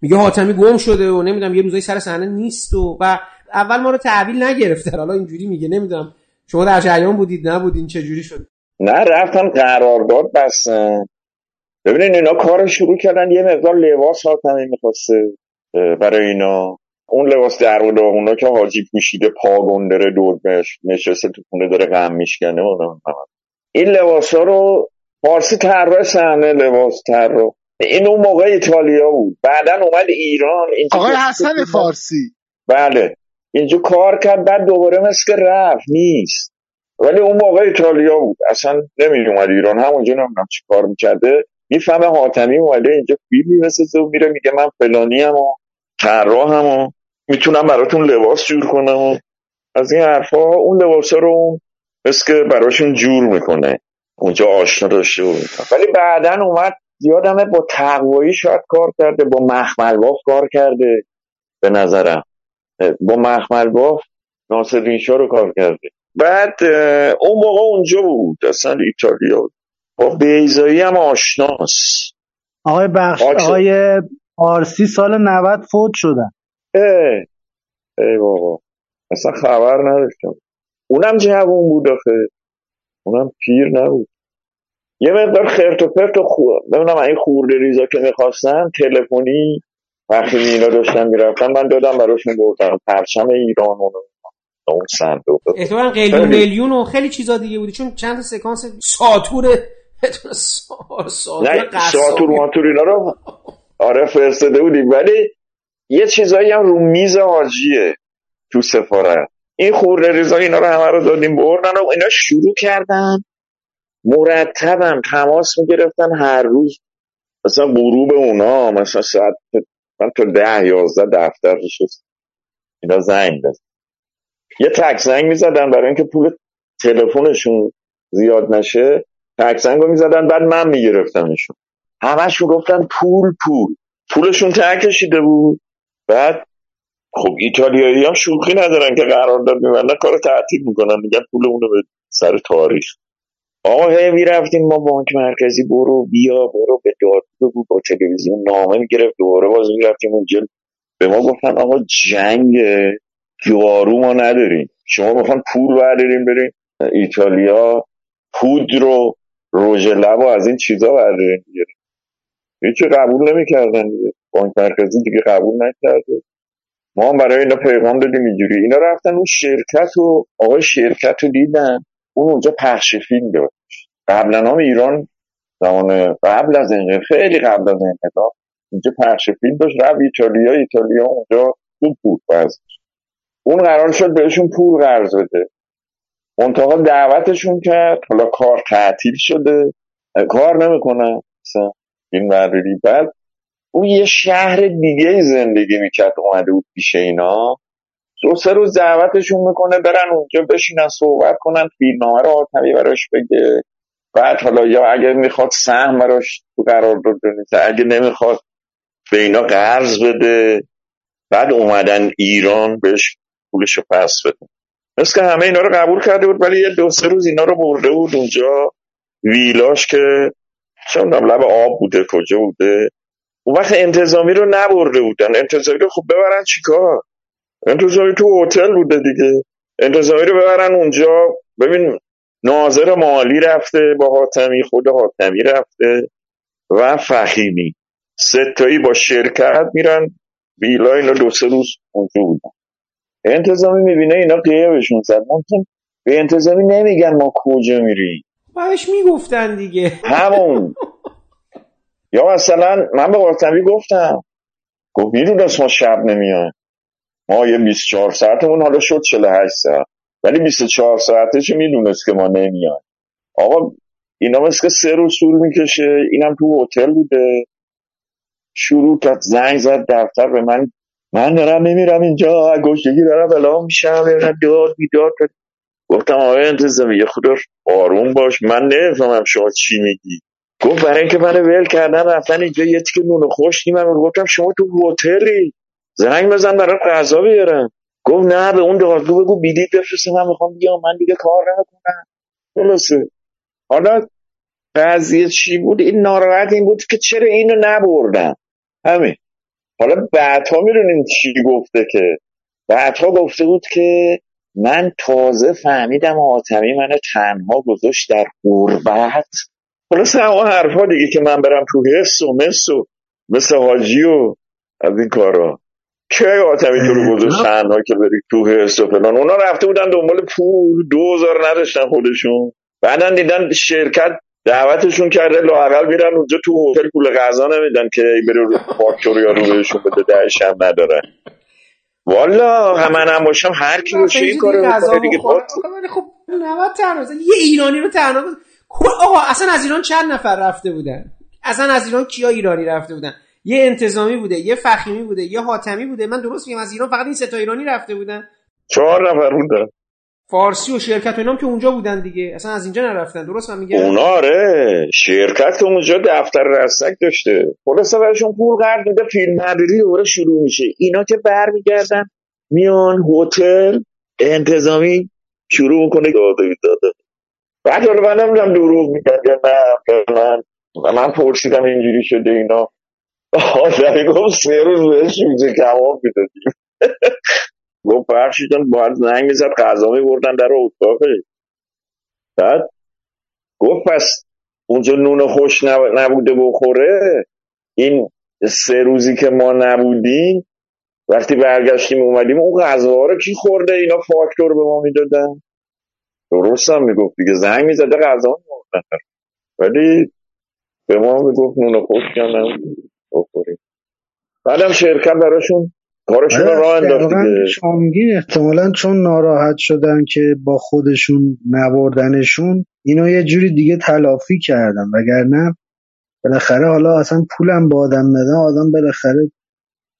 میگه حاتمی گم شده و نمی‌دونم یه روزایی سر صحنه نیست و و اول ما رو تحویل نگرفته. حالا اینجوری میگه نمی‌دونم. شما در جریان بودید نبودین چه جوری شد؟ نه رفتن قرارداد بستن ببینین اینا کار شروع کردن یه مقدار لباس حاتمی می‌خواسته برای اینا. اون لباس در و اونا که حاجی پوشیده پاگندره دور نشسته تو خونه داره غم میشکنه. این لباس ها رو فارسی طراح صحنه لباس طراح این اون موقع ایتالیا بود. بعدا اومد ایران. آقای حسن فارسی. بله. اینجا کار کرد بعد دوباره مثل رفت. نیست. ولی اون موقع ایتالیا بود. اصلا نمی اومد ایران. همونجا نمی‌دونم چی کار می‌کرده. می‌فهمه حاتمی اومده اینجا فیلمی مثل و میره میگه من فلانی هم و طراح و می‌تونم براتون لباس جور کنم و از این حرفا اون لباس رو مثل که براشون جور می‌کنه. اونجا آشنا داشته بود ولی بعدا اومد یادمه با تقوایی شاید کار کرده با مخمل باف کار کرده به نظرم. با مخمل باف ناصر رو کار کرده. بعد اون موقع اونجا بود اصلا ایتالیا با بیزایی هم آشناست. آقای بخش آقای آرسی سال 90 فوت شدن. ای ای بابا. اصلا خبر نداشتم. اونم جوون بود آخه. اونم پیر نبود. یه مقدار خرت و پرت و خوب ببینم این خورده ریزا که می‌خواستن تلفنی وقتی مینا داشتن می‌رفتن من دادم براشون بردم. پرچم ایران اون اون صندوق. قلیون میلیون و خیلی چیزا دیگه بودی چون چند سکانس ساتور نه ساتور ماتور اینا رو؟ آره فرستاده بودیم. ولی یه چیزایی هم رو میز حاجیه تو سفارت. این خورده ریزا اینا رو همه رو دادیم بردن و اینا شروع کردن. مرتبم تماس می‌گرفتن هر روز. مثلا غروب اونا مثلا ساعت من تا ده یازده دفتر نشست اینا زنگ بزن. یه تک زنگ می‌زدن برای اینکه پول تلفنشون زیاد نشه. تک زنگ رو می‌زدن بعد من میگرفتمشون. همشون گفتن پول پول. پولشون ته کشیده بود. بعد خب ایتالیایی هم شوخی ندارن که قرارداد میبندن. کار تعطیل می‌کنن. میگن پولمون رو به سر تاریخ. آقا هی می‌رفتیم ما بانک مرکزی برو بیا برو به داد بگو. با تلویزیون نامه می‌گرفت. دوباره باز می‌رفتیم اونجا. به ما گفتن آقا جنگ یارو ما نداریم. شما می‌خوان پول برداریم بریم. ایتالیا پود رو روژ لب از این چیزا برداریم بیاریم هیچی قبول نمی‌کردن دیگه. بانک مرکزی دیگه قبول نکرده. ما هم برای اینا پیغام دادیم اینجوری. اینا رفتن اون شرکت و آقای شرکت رو دیدن. اون اونجا پخش فیلم داشت. قبلا هم ایران زمان قبل از این خیلی قبل از انقلاب اینجا پخش فیلم داشت. رفت ایتالیا ایتالیا اونجا خوب بود بازش اون قرار شد بهشون پول قرض بده. منتها دعوتشون کرد. حالا کار تعطیل شده. کار نمی‌کنن مثلا این برداری بعد اون یه شهر دیگه زندگی می‌کرد اومده بود پیش اینا. دو سه روز دعوتشون می‌کنه برن اونجا بشینن صحبت کنن فیلمنامه رو آتمی براش بگه. بعد حالا یا اگه می‌خواد سهم براش تو قرار داده اگه نمی‌خواد به اینا قرض بده. بعد اومدن ایران بهش پولش پس بده. مثل که همه اینا رو قبول کرده بود ولی یه دو سه روز اینا رو برده بود اونجا ویلاش که چون لب آب بوده کجا بوده. اون وقت انتظامی رو نبرده بودن. انتظامی رو خب ببرن چیکار انتظامی تو هتل بوده دیگه. انتظامی رو ببرن اونجا. ببین ناظر مالی رفته با حاتمی خود حاتمی رفته و فخیمی ستایی با شرکت میرن. ویلا اینا دو سه روز اونجا بودن. انتظامی می‌بینه اینا قیبشون زد. ممکن به انتظامی نمیگن ما کجا میریم. باش می‌گفتن دیگه. همون. یا مثلا من به حاتمی گفتم. گفت می‌دونست ما شب نمیان ما یه 24 ساعتمون حالا شد 48 ساعت. ولی 24 ساعتش می‌دونست که ما نمیان آقا اینا مثل که سه روز طول می‌کشه. اینم تو هتل بوده. شروع کرد زنگ زد دفتر به من من دارم نمیرم اینجا گشتگی دارم بلا میشم داد بیداد گفتم آقای انتظامی یه خود آروم باش. من نفهمم شما چی میگی. گفت برای اینکه من ول کردن رفتن اینجا یه تیکه نون خوش نیمم گفتم شما تو هتلی زنگ بزن برای غذا بیارم. گفت نه به اون دارو بگو بیدید بفرسته. من می‌خوام بیام من دیگه کار نکنم خلاصه حالا قضیه چی بود؟ این ناراحت این بود که چرا اینو نبردن همین. حالا بعدها می‌دونین چی گفته که؟ بعدها گفته بود که من تازه فهمیدم آتمی من تنها گذاشت در غربت. خلاص همه حرفا دیگه که من برم تو حس و مس و مثل حاجی و از این کارا. که آتمی تو رو گذاشت تنها که بری تو حس و فلان؟ اونا رفته بودن دنبال پول دوزار نداشتن خودشون. بعدا دیدن شرکت دعوتشون کرده لاقل میرن اونجا تو هتل پول غذا نمیدن که بره فاکتور یا رو بهشون بده دهش هم ندارن والا من هم باشم هر کی روشه این کارو دیگه. خب نباید تنها یه ایرانی رو تنها آقا اصلا از ایران چند نفر رفته بودن؟ اصلا از ایران کیا ایرانی رفته بودن؟ یه انتظامی بوده یه فخیمی بوده یه حاتمی بوده. من درست میگم از ایران فقط این سه تا ایرانی رفته بودن. چهار نفر بودن. فارسی و شرکت و اینام که اونجا بودن دیگه. اصلا از اینجا نرفتن. درست من میگم؟ اونا آره. شرکت که اونجا دفتر رسک داشته. خلاص براشون پول قرض میده فیلم برداری دوباره شروع میشه. اینا که برمیگردن میان هتل انتظامی شروع می‌کنه. داده داده. بعد حالا من نمی‌دونم دروغ میگن نه من من پرسیدم اینجوری شده اینا. آدمی گفت سه روز بهش میزه کمام می‌دادیم. گفت فرشیدن باید زنگ می‌زد غذا میبردن در اتاقه بعد گفت پس اونجا نون خوش نبوده بخوره. این سه روزی که ما نبودیم وقتی برگشتیم اومدیم اون غذا رو کی خورده؟ اینا فاکتور به ما می‌دادن. درست هم می‌گفت دیگه زنگ می‌زده غذا میبردن ولی به ما می‌گفت نون خوش نبودیم بخوریم. بعدم شرکت براشون کارشون رو راه انداخت شما میگین احتمالا چون ناراحت شدن که با خودشون نبردنشون اینو یه جوری دیگه تلافی کردن. وگرنه بالاخره حالا اصلا پولم با آدم ندن آدم بالاخره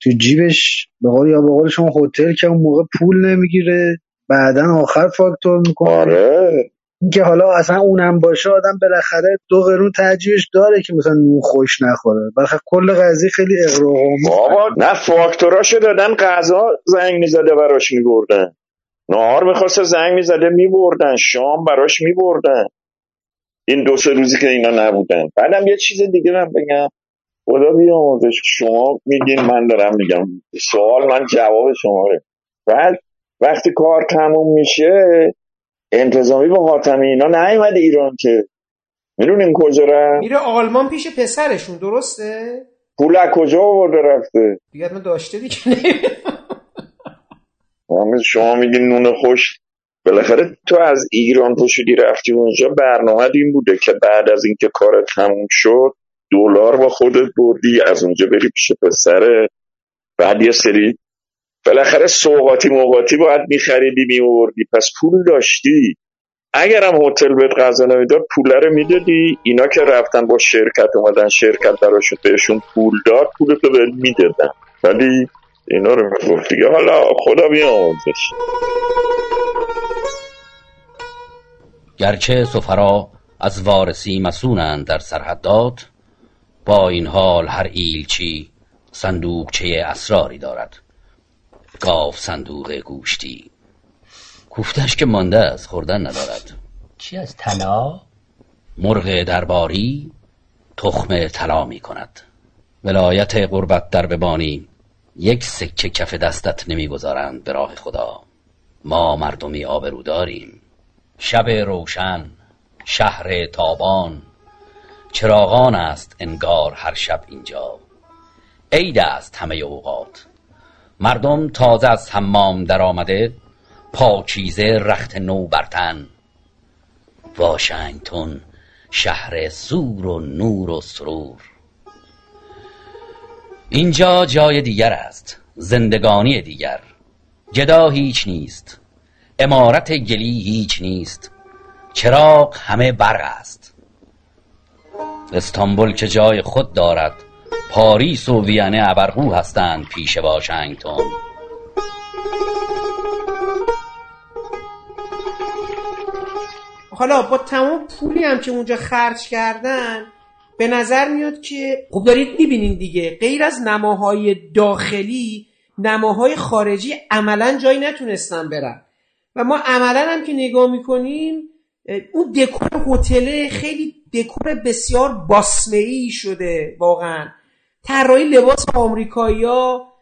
تو جیبش به قول یا به قول شما هتل که اون موقع پول نمی‌گیره بعدا آخر فاکتور می‌کنه. آره. که حالا اصلا اونم باشه آدم بالاخره دو قرون ترجیحش داره که مثلا نون خوش نخوره. بالاخره کل قضیه خیلی اقراقامی بابا نه فاکتوراشو دادن غذا زنگ می‌زده براش میبردن. نهار می‌خواسته زنگ می‌زده میبردن. شام براش میبردن. این دو سه روزی که اینا نبودن. بعدم یه چیز دیگه من بگم. خدا بیاموزش. شما میگین من دارم میگم. سوال من جواب شما بعد وقتی کار تموم میشه انتظامی با حاتمی اینا نیومد ایران که. می‌دونین کجا رفت؟ میره آلمان پیش پسرشون درسته؟ پول از کجا آورده رفته؟ دیگه ما داشته دیگه شما میگین نون خوش بالاخره تو از ایران پشودی رفتی اونجا برنامه این بوده که بعد از اینکه کار تموم شد دلار با خودت بردی از اونجا بری پیش پسره. بعد یه سری بالاخره سوقاتی موقاتی باید میخریدی میوردی پس پول داشتی. اگرم هتل بهت غذا نمی‌داد پول رو می‌دادی. اینا که رفتن با شرکت اومدن شرکت براشون بهشون پول داد پول تو بهت می‌دادن. ولی اینا رو می‌گفت دیگه. حالا خدا بیاموزش. گرچه سفرا از وارسی مسونند در سرحدات با این حال هر ایلچی صندوقچه اسراری دارد. گاو صندوق گوشتی. کوفتش که مانده از خوردن ندارد. چی از طلا؟ مرغ درباری تخم طلا می کند. ولایت قربت در ببانی یک سکه کف دستت نمی‌گذارند به راه خدا. ما مردمی آبرو داریم. شب روشن شهر تابان. چراغان است انگار هر شب اینجا. عید است همه اوقات. مردم تازه از حمام در آمده پاکیزه رخت نو برتن واشنگتن شهر سور و نور و سرور. اینجا جای دیگر است زندگانی دیگر. جدا هیچ نیست امارت گلی هیچ نیست. چراغ همه برق است. استانبول که جای خود دارد پاریس و وینه ابرقو هستند پیش واشنگتن. حالا با تمام پولی هم که اونجا خرج کردن به نظر میاد که خب دارید می‌بینین دیگه غیر از نماهای داخلی نماهای خارجی عملا جایی نتونستن برن. و ما عملا هم که نگاه می‌کنیم اون دکور هتل خیلی دکور بسیار باسمه ای شده واقعا. طراحی لباس آمریکایی ها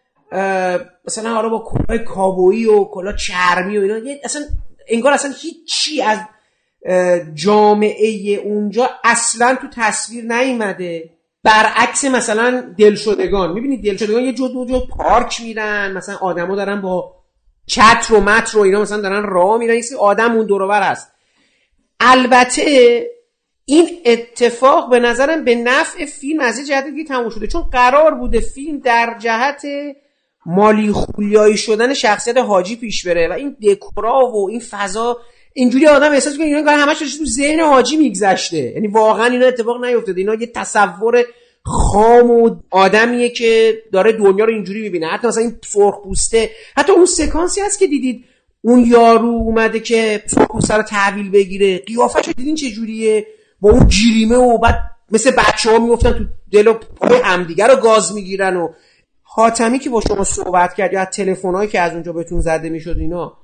مثلا حالا با کلاه کابویی و کلاه چرمی و اینا اصلا انگار اصلا هیچی از جامعه اونجا اصلا تو تصویر نیومده. برعکس مثلا دلشدگان می‌بینید دلشدگان یه جد جد پارک میرن مثلا آدما دارن با چتر و متر و اینا مثلا دارن راه میرن یه آدم اون دورور هست. البته این اتفاق به نظرم به نفع فیلم از یه جهت دیگه تموم شده. چون قرار بوده فیلم در جهت مالی خولیایی شدن شخصیت حاجی پیش بره و این دکورا و این فضا اینجوری آدم احساس می‌کنه اینا همش تو ذهن حاجی میگذشته. یعنی واقعا اینا اتفاق نیفتاده. اینا یه تصور خام و آدمیه که داره دنیا رو اینجوری می‌بینه. حتی مثلا این سرخ پوسته حتی اون سکانسی هست که دیدید. اون یارو اومده که سرخ پوسته رو تحویل بگیره. قیافش دیدین چه جوریه؟ اون جیریمه و بعد مثل بچه ها میفتن تو دل و پای همدیگه رو گاز می‌گیرن و حاتمی که با شما صحبت کرد یا تلفن‌هایی که از اونجا بهتون زده می‌شد اینا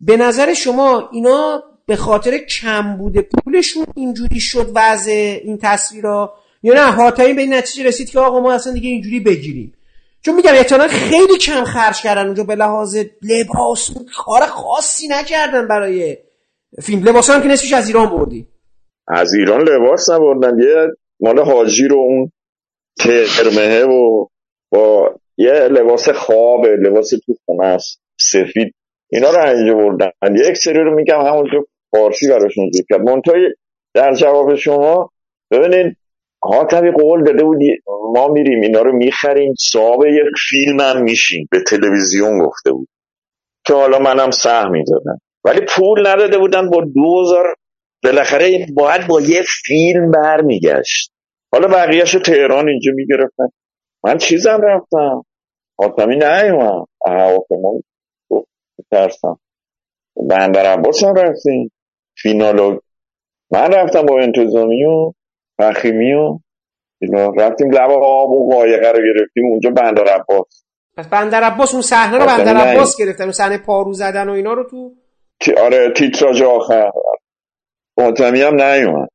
به نظر شما اینا به خاطر کم بوده پولشون اینجوری شد وضع این تصویرها یا نه حاتمی به این نتیجه رسید که آقا ما اصلا دیگه اینجوری بگیریم. چون میگم احتمالا خیلی کم خرج کردن اونجا به لحاظ لباس کار خاصی نکردن برای فیلم. لباس هم که نصفش از ایران بردی از ایران لباس نبردن یه مال حاجی رو اون ترمهه و با یه لباس خوابه لباس تو خونه است سفید. اینا رو اینجا بردن. یک سری رو میگم همونجا فارسی براشون ذکر کرد. منتهای در جواب شما ببینید حاتمی قول داده بود ما میریم اینا رو می‌خریم صاحب یک فیلم هم میشیم. به تلویزیون گفته بود. که حالا منم سهم می‌دادم. ولی پول نداده بودن با دوزار بالاخره باید با یه فیلم برمیگشت. حالا بقیهش رو تهران اینجا می‌گرفتن. من چیزم رفتم. حاتمی نیومد. هواپیما ترسم بندر عباس هم رفتیم. فینالو من رفتم با انتظامی و فخیمی و رفتیم لب آب و قایقه رو گرفتیم. اونجا بندر عباس. پس بندر عباس اون صحنه رو بندر عباس گرفتن. اون صحنه پارو زدن و اینا رو تو آره تیتراژ آخر. حاتمی هم نیومد.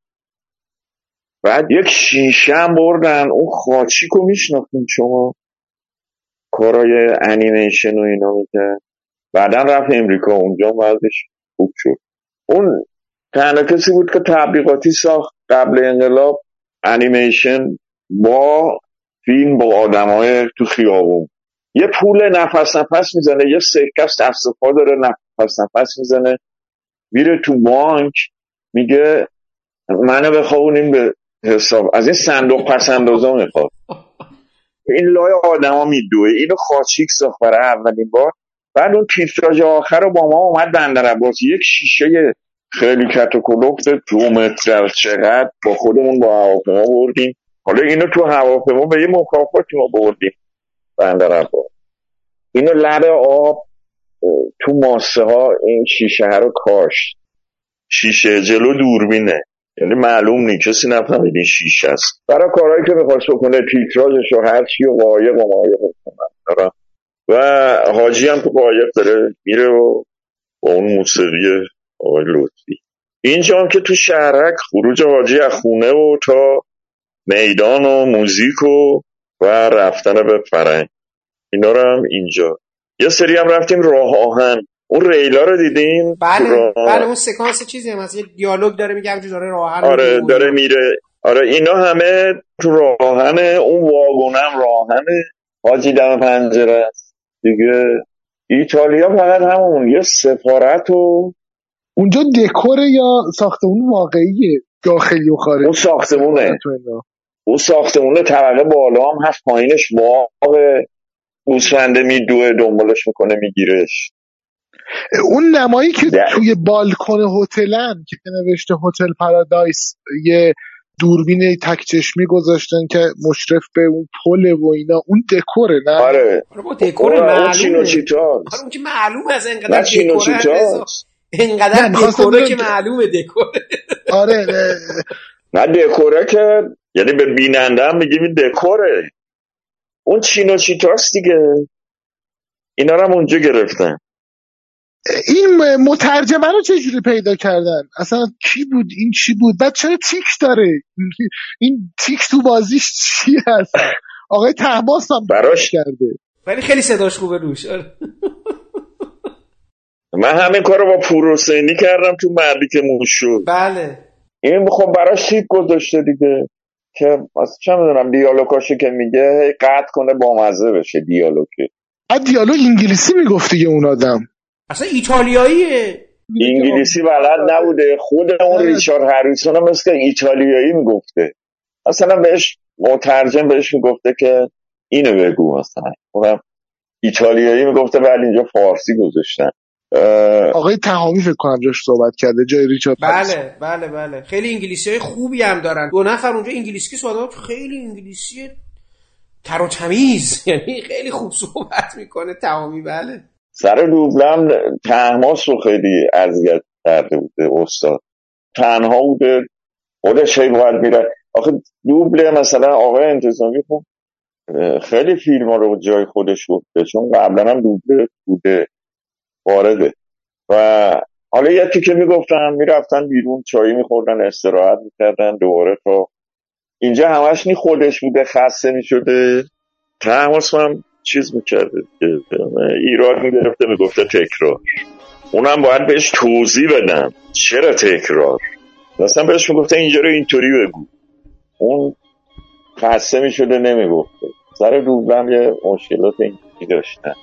بعد یک شیشه هم بردن. اون خاچی رو میشناختیم شما؟ کارای انیمیشن و اینا می‌کرد. بعدا رفت امریکا. اونجا وضعش خوب شد. اون تنها کسی بود که تبلیغاتی ساخت قبل انقلاب انیمیشن با فیلم با آدم های تو خیابون. یه پول نفس نفس می‌زنه یه سکه دست داره نفس نفس می‌زنه میره تو بانک. میگه منو بخوابونیم به حساب. از این صندوق پس اندازا می‌خواد این لای آدما میدوه. اینو خاچیک ساخت برای اولین بار. بعد اون تیتراژ آخر رو با ما اومد بندر عباس یک شیشه خیلی کت دو متر چقدر با خودمون با هواپیما بردیم. حالا اینو تو هواپیما به یه مکافاتی ما بردیم. بندر عباس اینو لب آب تو ماسه ها این شیشه رو کاشت. شیشه جلو دوربینه. یعنی معلوم نیست. کسی نفهمید این شیشه است. برای کارهایی که می‌خواست بکنه تیتراژش و هر چی و قایق و مایق و حاجی هم تو قایق داره میره و با اون موسیقی آقای لطفی. اینجا هم که تو شهرک خروج حاجی از خونه و تا میدان و موزیک و و رفتن به فرنگ. اینا رو هم اینجا. یه سری هم رفتیم راه آهن. اون ریلا رو دیدیم بله راه... بله اون سکانس چیزی هم هست. یه دیالوگ داره میگه همجور داره راه آهن آره داره میره. آره اینا همه تو راهن اون واگونم راهن حاجی دم پنجره است. دیگه ایتالیا فقط همون یه سفارت و اونجا دکوره یا ساختمون واقعیه؟ داخلی و خارجی؟ اون ساختمونه. اون ساختمونه طبقه بالا هم هست پایینش باغ گوسفنده میدوه دنبالش می‌کنه میگیرش. اون نمایی که توی بالکن هتلن که نوشته هتل پارادایس یه دوربین تک چشمی گذاشتن که مشرف به اون پل و اینا اون دکوره نه؟ آره. با دکور معلومه. آره اون که معلومه از انقدر دکوره انقدر دکوره که معلومه دکوره. آره نه. دکوره که یعنی به بیننده هم میگیم این دکوره. اون چینو چیتاست دیگه. اینا رو هم اونجا گرفتن. این مترجمه رو چجوری پیدا کردن؟ اصلا کی بود؟ این چی بود؟ بعد چرا تیک داره؟ این تیک تو بازیش چی هست؟ آقای تحماس هم براش کرده. ولی خیلی صداش خوبه روش. آره. من همین کارو با پور حسینی کردم تو مردی که موش شد. بله. این خب براش تیپ گذاشته دیگه. که اصلا چه می‌دونم دیالوگاشو که میگه هی قطع کنه بامزه بشه دیالوگه بعد دیالوگ انگلیسی می‌گفت دیگه اون آدم. اصلا ایتالیاییه. انگلیسی بلد نبوده. خود اون ریچارد هریسون هم مثل ایتالیایی می‌گفته. اصلا بهش مترجم بهش می‌گفته که اینو بگو مثلا. اونم ایتالیایی می‌گفته ولی اینجا فارسی گذاشتن. اه، آقای تهامی فکر کنم جاش صحبت کرده جای ریچارد بله بله بله. خیلی انگلیسی های خوبی هم دارن. دو نفر اونجا انگلیسی که صحبت خیلی انگلیسی تر و تمیز. یعنی خیلی خوب صحبت می‌کنه تمامی بله. سر دوبلم تحماس رو خیلی اذیت کرده بوده استاد. تنها بوده. خودش هی باید میره آخه دوبله مثلا آقای انتظامی خب خیلی فیلم ها رو جای خودش گفته چون قبلا هم دوبله بوده وارده. و حالا یکی که می‌گفتن می‌رفتن بیرون چایی میخوردن استراحت می‌کردن دوباره تا اینجا همش نی خودش بوده خسته می‌شده. تماس هم چیز می‌کرده ایراد می‌گرفته می‌گفته تکرار اونم باید بهش توضیح بدم چرا تکرار مثلا بهش می‌گفته اینجا رو اینطوری بگو اون خسته می‌شده نمی‌گفته سر دوبلم یه مشکلات اینجوری داشتن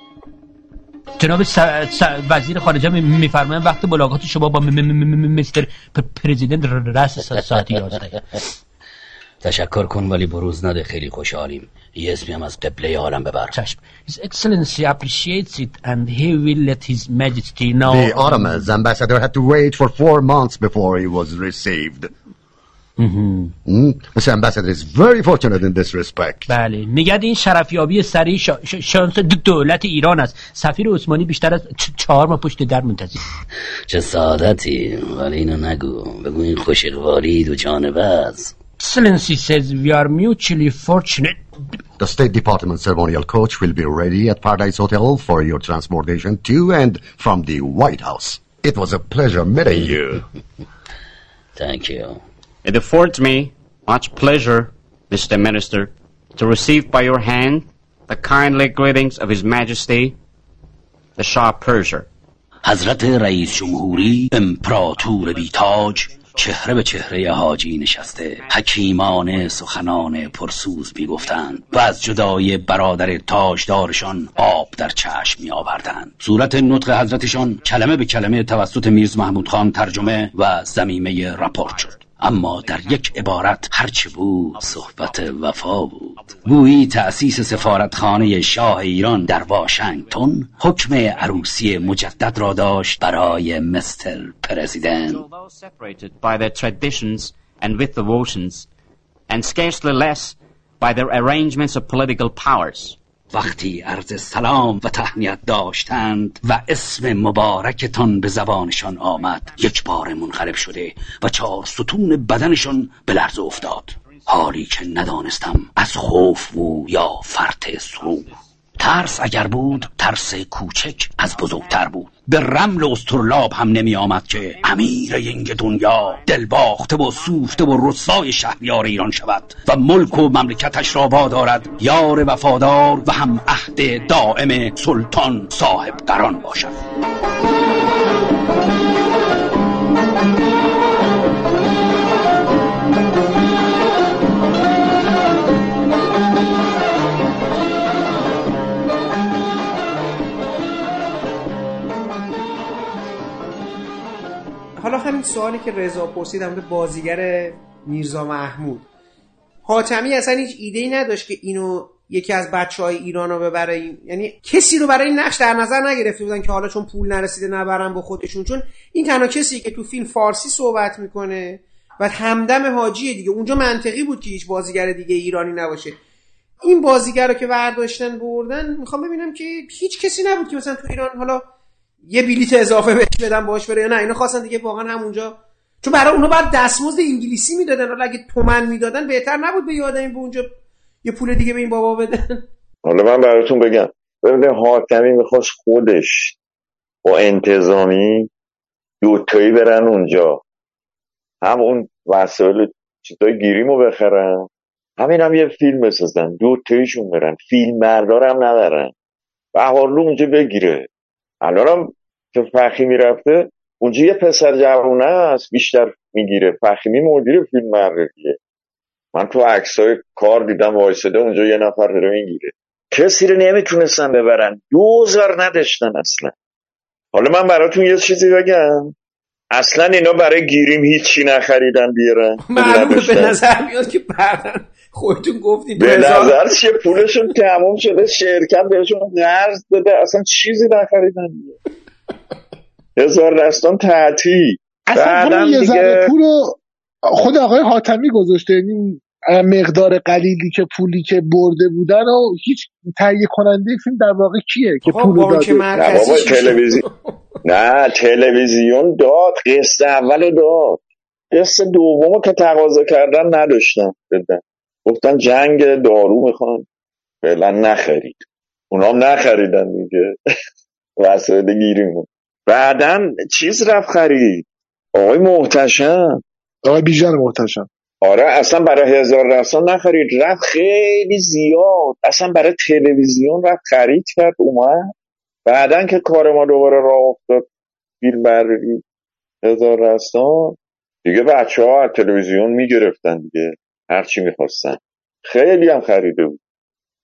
جناب س... س... وزیر خارجه می- میفرمایند وقت ملاقات شما با م... م... م... مستر پرزیدنت ر- رأس س- ساعت 11 تشکر کن ولی بروز نده خیلی خوشحالیم. یه اسمی هم از قبله عالم ببر. چشم. His Excellency appreciates it and he will let His Majesty know. The Ottoman's ambassador had to wait for four months before he was received. Mm. Mr. Ambassador is very fortunate in this respect. بله. میگد این شرفیابی سریع شا... ش... شانس د- دولت ایران است. سفیر عثمانی بیشتر از چ- چهار ماه پشت در منتظر. چه سعادتی. ولی اینو نگو. بگو این خوش اقبالید و جانبه است. Excellency says we are mutually fortunate The State Department ceremonial coach will be ready at Paradise Hotel for your transportation to and from the White House. It was a pleasure meeting you. Thank you. It affords me much pleasure, Mr. Minister, to receive by your hand the kindly greetings of His Majesty, the Shah of Persia. حضرت رئیس جمهوری امپراتور بیتاج چهره به چهره حاجی نشسته. حکیمانه سخنان پرسوز می گفتند و از جدای برادر تاجدارشان آب در چشم می آوردند صورت نطق حضرتشان کلمه به کلمه توسط میرز محمود خان ترجمه و زمیمه رپورت شد. اما در یک عبارت هرچه بود صحبت وفا بود. گویی تأسیس سفارتخانه شاه ایران در واشنگتن حکم عروسی مجدد را داشت برای مستر پرزیدنت. وقتی عرض سلام و تهنیت داشتند و اسم مبارکتان به زبانشان آمد یک بار منقلب شده و چهار ستون بدنشان به لرز افتاد. حالی که ندانستم از خوف بود یا فرط سرور ترس اگر بود ترس کوچک از بزرگتر بود. به رمل استرلاب هم نمی آمد که امیر ینگ دنیا دلباخته و سوخته و رسای شهریار ایران شود و ملک و مملکتش را وادارد یار وفادار و هم عهد دائم سلطان صاحب قران باشد. حالا همین سوالی که رضا پرسید مورد بازیگر میرزا محمود. حاتمی اصلا هیچ ایده ای نداشت که اینو یکی از بچه های ایران رو ببره. این یعنی کسی رو برای این نقش در نظر نگرفته بودن که حالا چون پول نرسیده نبرن با خودشون. چون این تنها کسی که تو فیلم فارسی صحبت می‌کنه و همدم حاجیه دیگه. اونجا منطقی بود که هیچ بازیگر دیگه ایرانی نباشه. این بازیگر رو که برداشتن بردن می‌خوام ببینم که هیچ کسی نبود که مثلا تو ایران حالا یه بلیت اضافه بهش بدن باش بره یا نه؟ اینا خواستن دیگه واقعا همونجا. چون برای اونا بعد دستمزد انگلیسی می‌دادن حالا اگه تومن می‌دادن بهتر نبود به یاد این به اونجا یه پول دیگه به این بابا بدن. حالا من براتون بگم. ببینید حاتمی می‌خواست خودش با انتظامی دوتایی برن اونجا. هم اون وسایل چیزای گیریمو بخرن همین هم یه فیلم بسازن. دو تایشون برن. فیلم بردارم ندارن. بهارلو اونجا بگیره. الانم که فخیمی رفته اونجا یه پسر جوونه است بیشتر می‌گیره. فخیمی مدیر فیلم برداریه من تو عکسای کار دیدم وایساده اونجا یه نفر داره می‌گیره. کسی رو نمی‌تونستن ببرن. دوزار نداشتن اصلا. حالا من براتون یه چیزی بگم. اصلا اینا برای گیریم هیچی نخریدن بیارن معلومه به نظر میاد که بعدا خودتون گفتید به نظر چه پولشون تموم شده شرکت بهشون قرض داده اصلا چیزی نخریدن. هزار دستان تعطی اصلا همون یه ذره پول رو خود آقای حاتمی گذاشته یعنی مقدار قلیلی که پولی که برده بودن و هیچ تهیه کننده فیلم در واقع کیه که پول داده؟ نه بابا تلویزیون نه تلویزیون داد قسط اول داد. قسط دومو که تقاضا کردن نداشتن بدن. گفتن جنگ دارو می‌خوان. فعلا نخرید. اونام نخریدن دیگه. وسایل گیریمون. بعدا چیز رفت خرید. آقای محتشم. آقای بیژن محتشم. آره اصلا برای هزار رسان نخرید. رفت خیلی زیاد. اصلا برای تلویزیون رفت خرید کرد اومد. بعدا که کار ما دوباره راه افتاد فیلم برداری هزار رسان دیگه بچه ها از تلویزیون می‌گرفتن دیگه. هرچی می‌خواستن. خیلی هم خریده بود.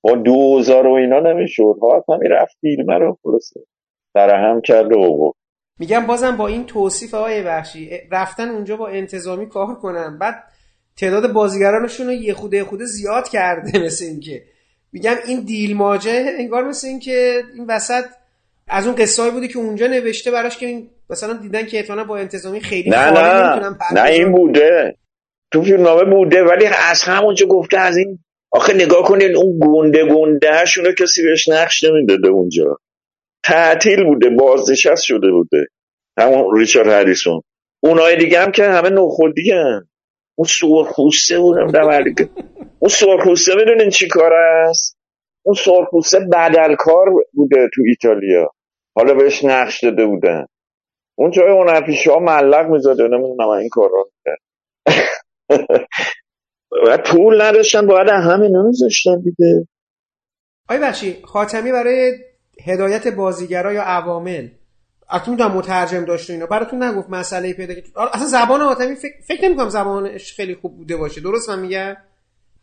با دوزار و اینا نمی‌شد. ها همین رفت فیلم رو خلاصه. هم کرده و میگم بازم با این توصیف های بخشی رفتن اونجا با انتظامی کار کنن. بعد تعداد بازیگرانشون رو یه خوده خوده زیاد کرده مثل اینکه. میگم این دیل ماجه انگار مثل اینکه این وسط از اون قصه بوده که اونجا نوشته براش که این مثلا دیدن که احتمالاً با انتظامی خیلی نه نه. نه این بوده. تو فیلمنامه بوده ولی از همونجا گفته از این آخه نگاه کنین اون گونده گونده رو کسی بهش نقش نمی‌داده اونجا. تعطیل بوده بازنشست شده بوده. همون ریچارد هریسون. اونای دیگه هم که همه نخودی هم. اون سرخوسته بودم که اون سرخوسته می‌دونین چی کار است؟ اون سرخوسته بدلکار بوده تو ایتالیا. حالا بهش نقش داده بودن. اون جای هنرپیشه ها ملق میزاده نمی‌دونم این کار را کرد و پول نداشتن باید همه نمیذاشتن دیگه. آی بخشی خاتمی برای هدایت بازیگرا یا عوامل؟ اتون هم مترجم داشت اینا. براتون نگفت مسئله پیدا که اصلا زبان حاتمی فکر, فکر نمی کنم زبانش خیلی خوب بوده باشه. درست من میگم؟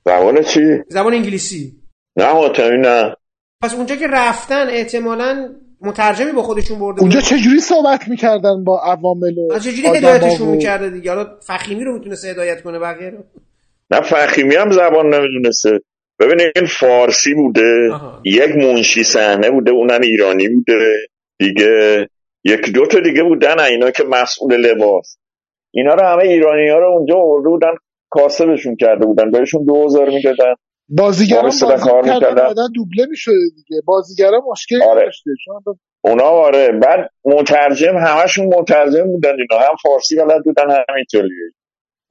زبان چی؟ زبان انگلیسی. نه حاتمی نه. پس اونجا که رفتن احتمالا مترجمی با خودشون برده اونجا چجوری صحبت می‌کردن با عوامل و چجوری هدایتشون و... می‌کرده دیگه؟ حالا فخیمی رو می‌تونسته هدایت کنه بقیه رو؟ نه فخیمی هم زبان نمی‌دونسته. ببینید این فارسی بوده آها. یک منشی صحنه بوده اونم ایرانی بوده. دیگه یک دو تا دیگه بودن اینا که مسئول لباس. اینا رو همه ایرانی ها رو اونجا آورده بودن کاسبشون کرده بودن بهشون دوزار می‌دادن. بازیگران بازی کردن دوبله می‌شده دیگه. بازیگران مشکل آره. اونا آره بعد مترجم همشون مترجم بودن اینا. هم فارسی بلد بودن هم ایتالیایی.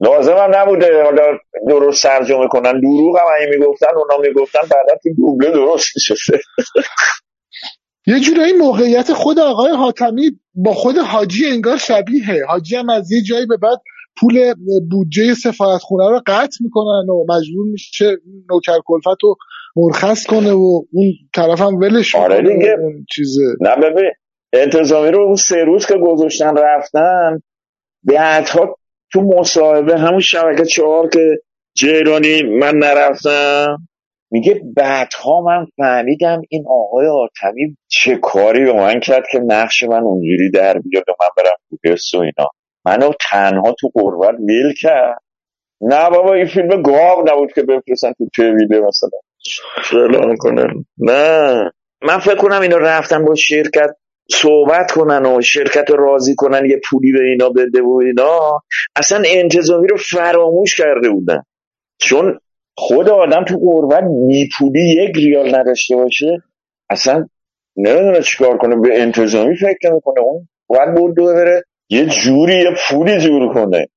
لازم هم نبوده حالا درست ترجمه کنن. دروغ هم این می‌گفتن اونا می‌گفتن بعدا که دوبله درست میشه یه جورایی موقعیت خود آقای حاتمی با خود حاجی انگار شبیه حاجی هم از یه جایی به بعد پول بودجه سفارت خونه رو قطع می‌کنن و مجبور میشه نوکر کلفت رو مرخص کنه و اون طرف هم ولش آره دیگه. اون چیزه. نه ببین انتظامی رو اون سه روز که گذاشتن رفتن بعدها تو مصاحبه همون شبکه چهار که جیرانی من نرفتم. میگه بعدها من فهمیدم این آقای آرتمی چه کاری به من کرد که نقش من اونجوری در بیاد و من برم تو و اینا. منو تنها تو قربت ویل کرد. نه بابا این فیلم گاو نبود که بفرستن تو تویده مثلا. فلان کنن نه. من فکر کنم اینا رفتن با شرکت صحبت کنن و شرکت رو راضی کنن یه پولی به اینا بده و اینا. اصلا انتظامی رو فراموش کرده بودن. چون خود آدم تو قربت میپولی یک ریال نداشته باشه اصلا نمی‌دونه چیکار کنه به انتظامی فکر نمی‌کنه. اون باید بود بره یه جوری یه پولی جور کنه.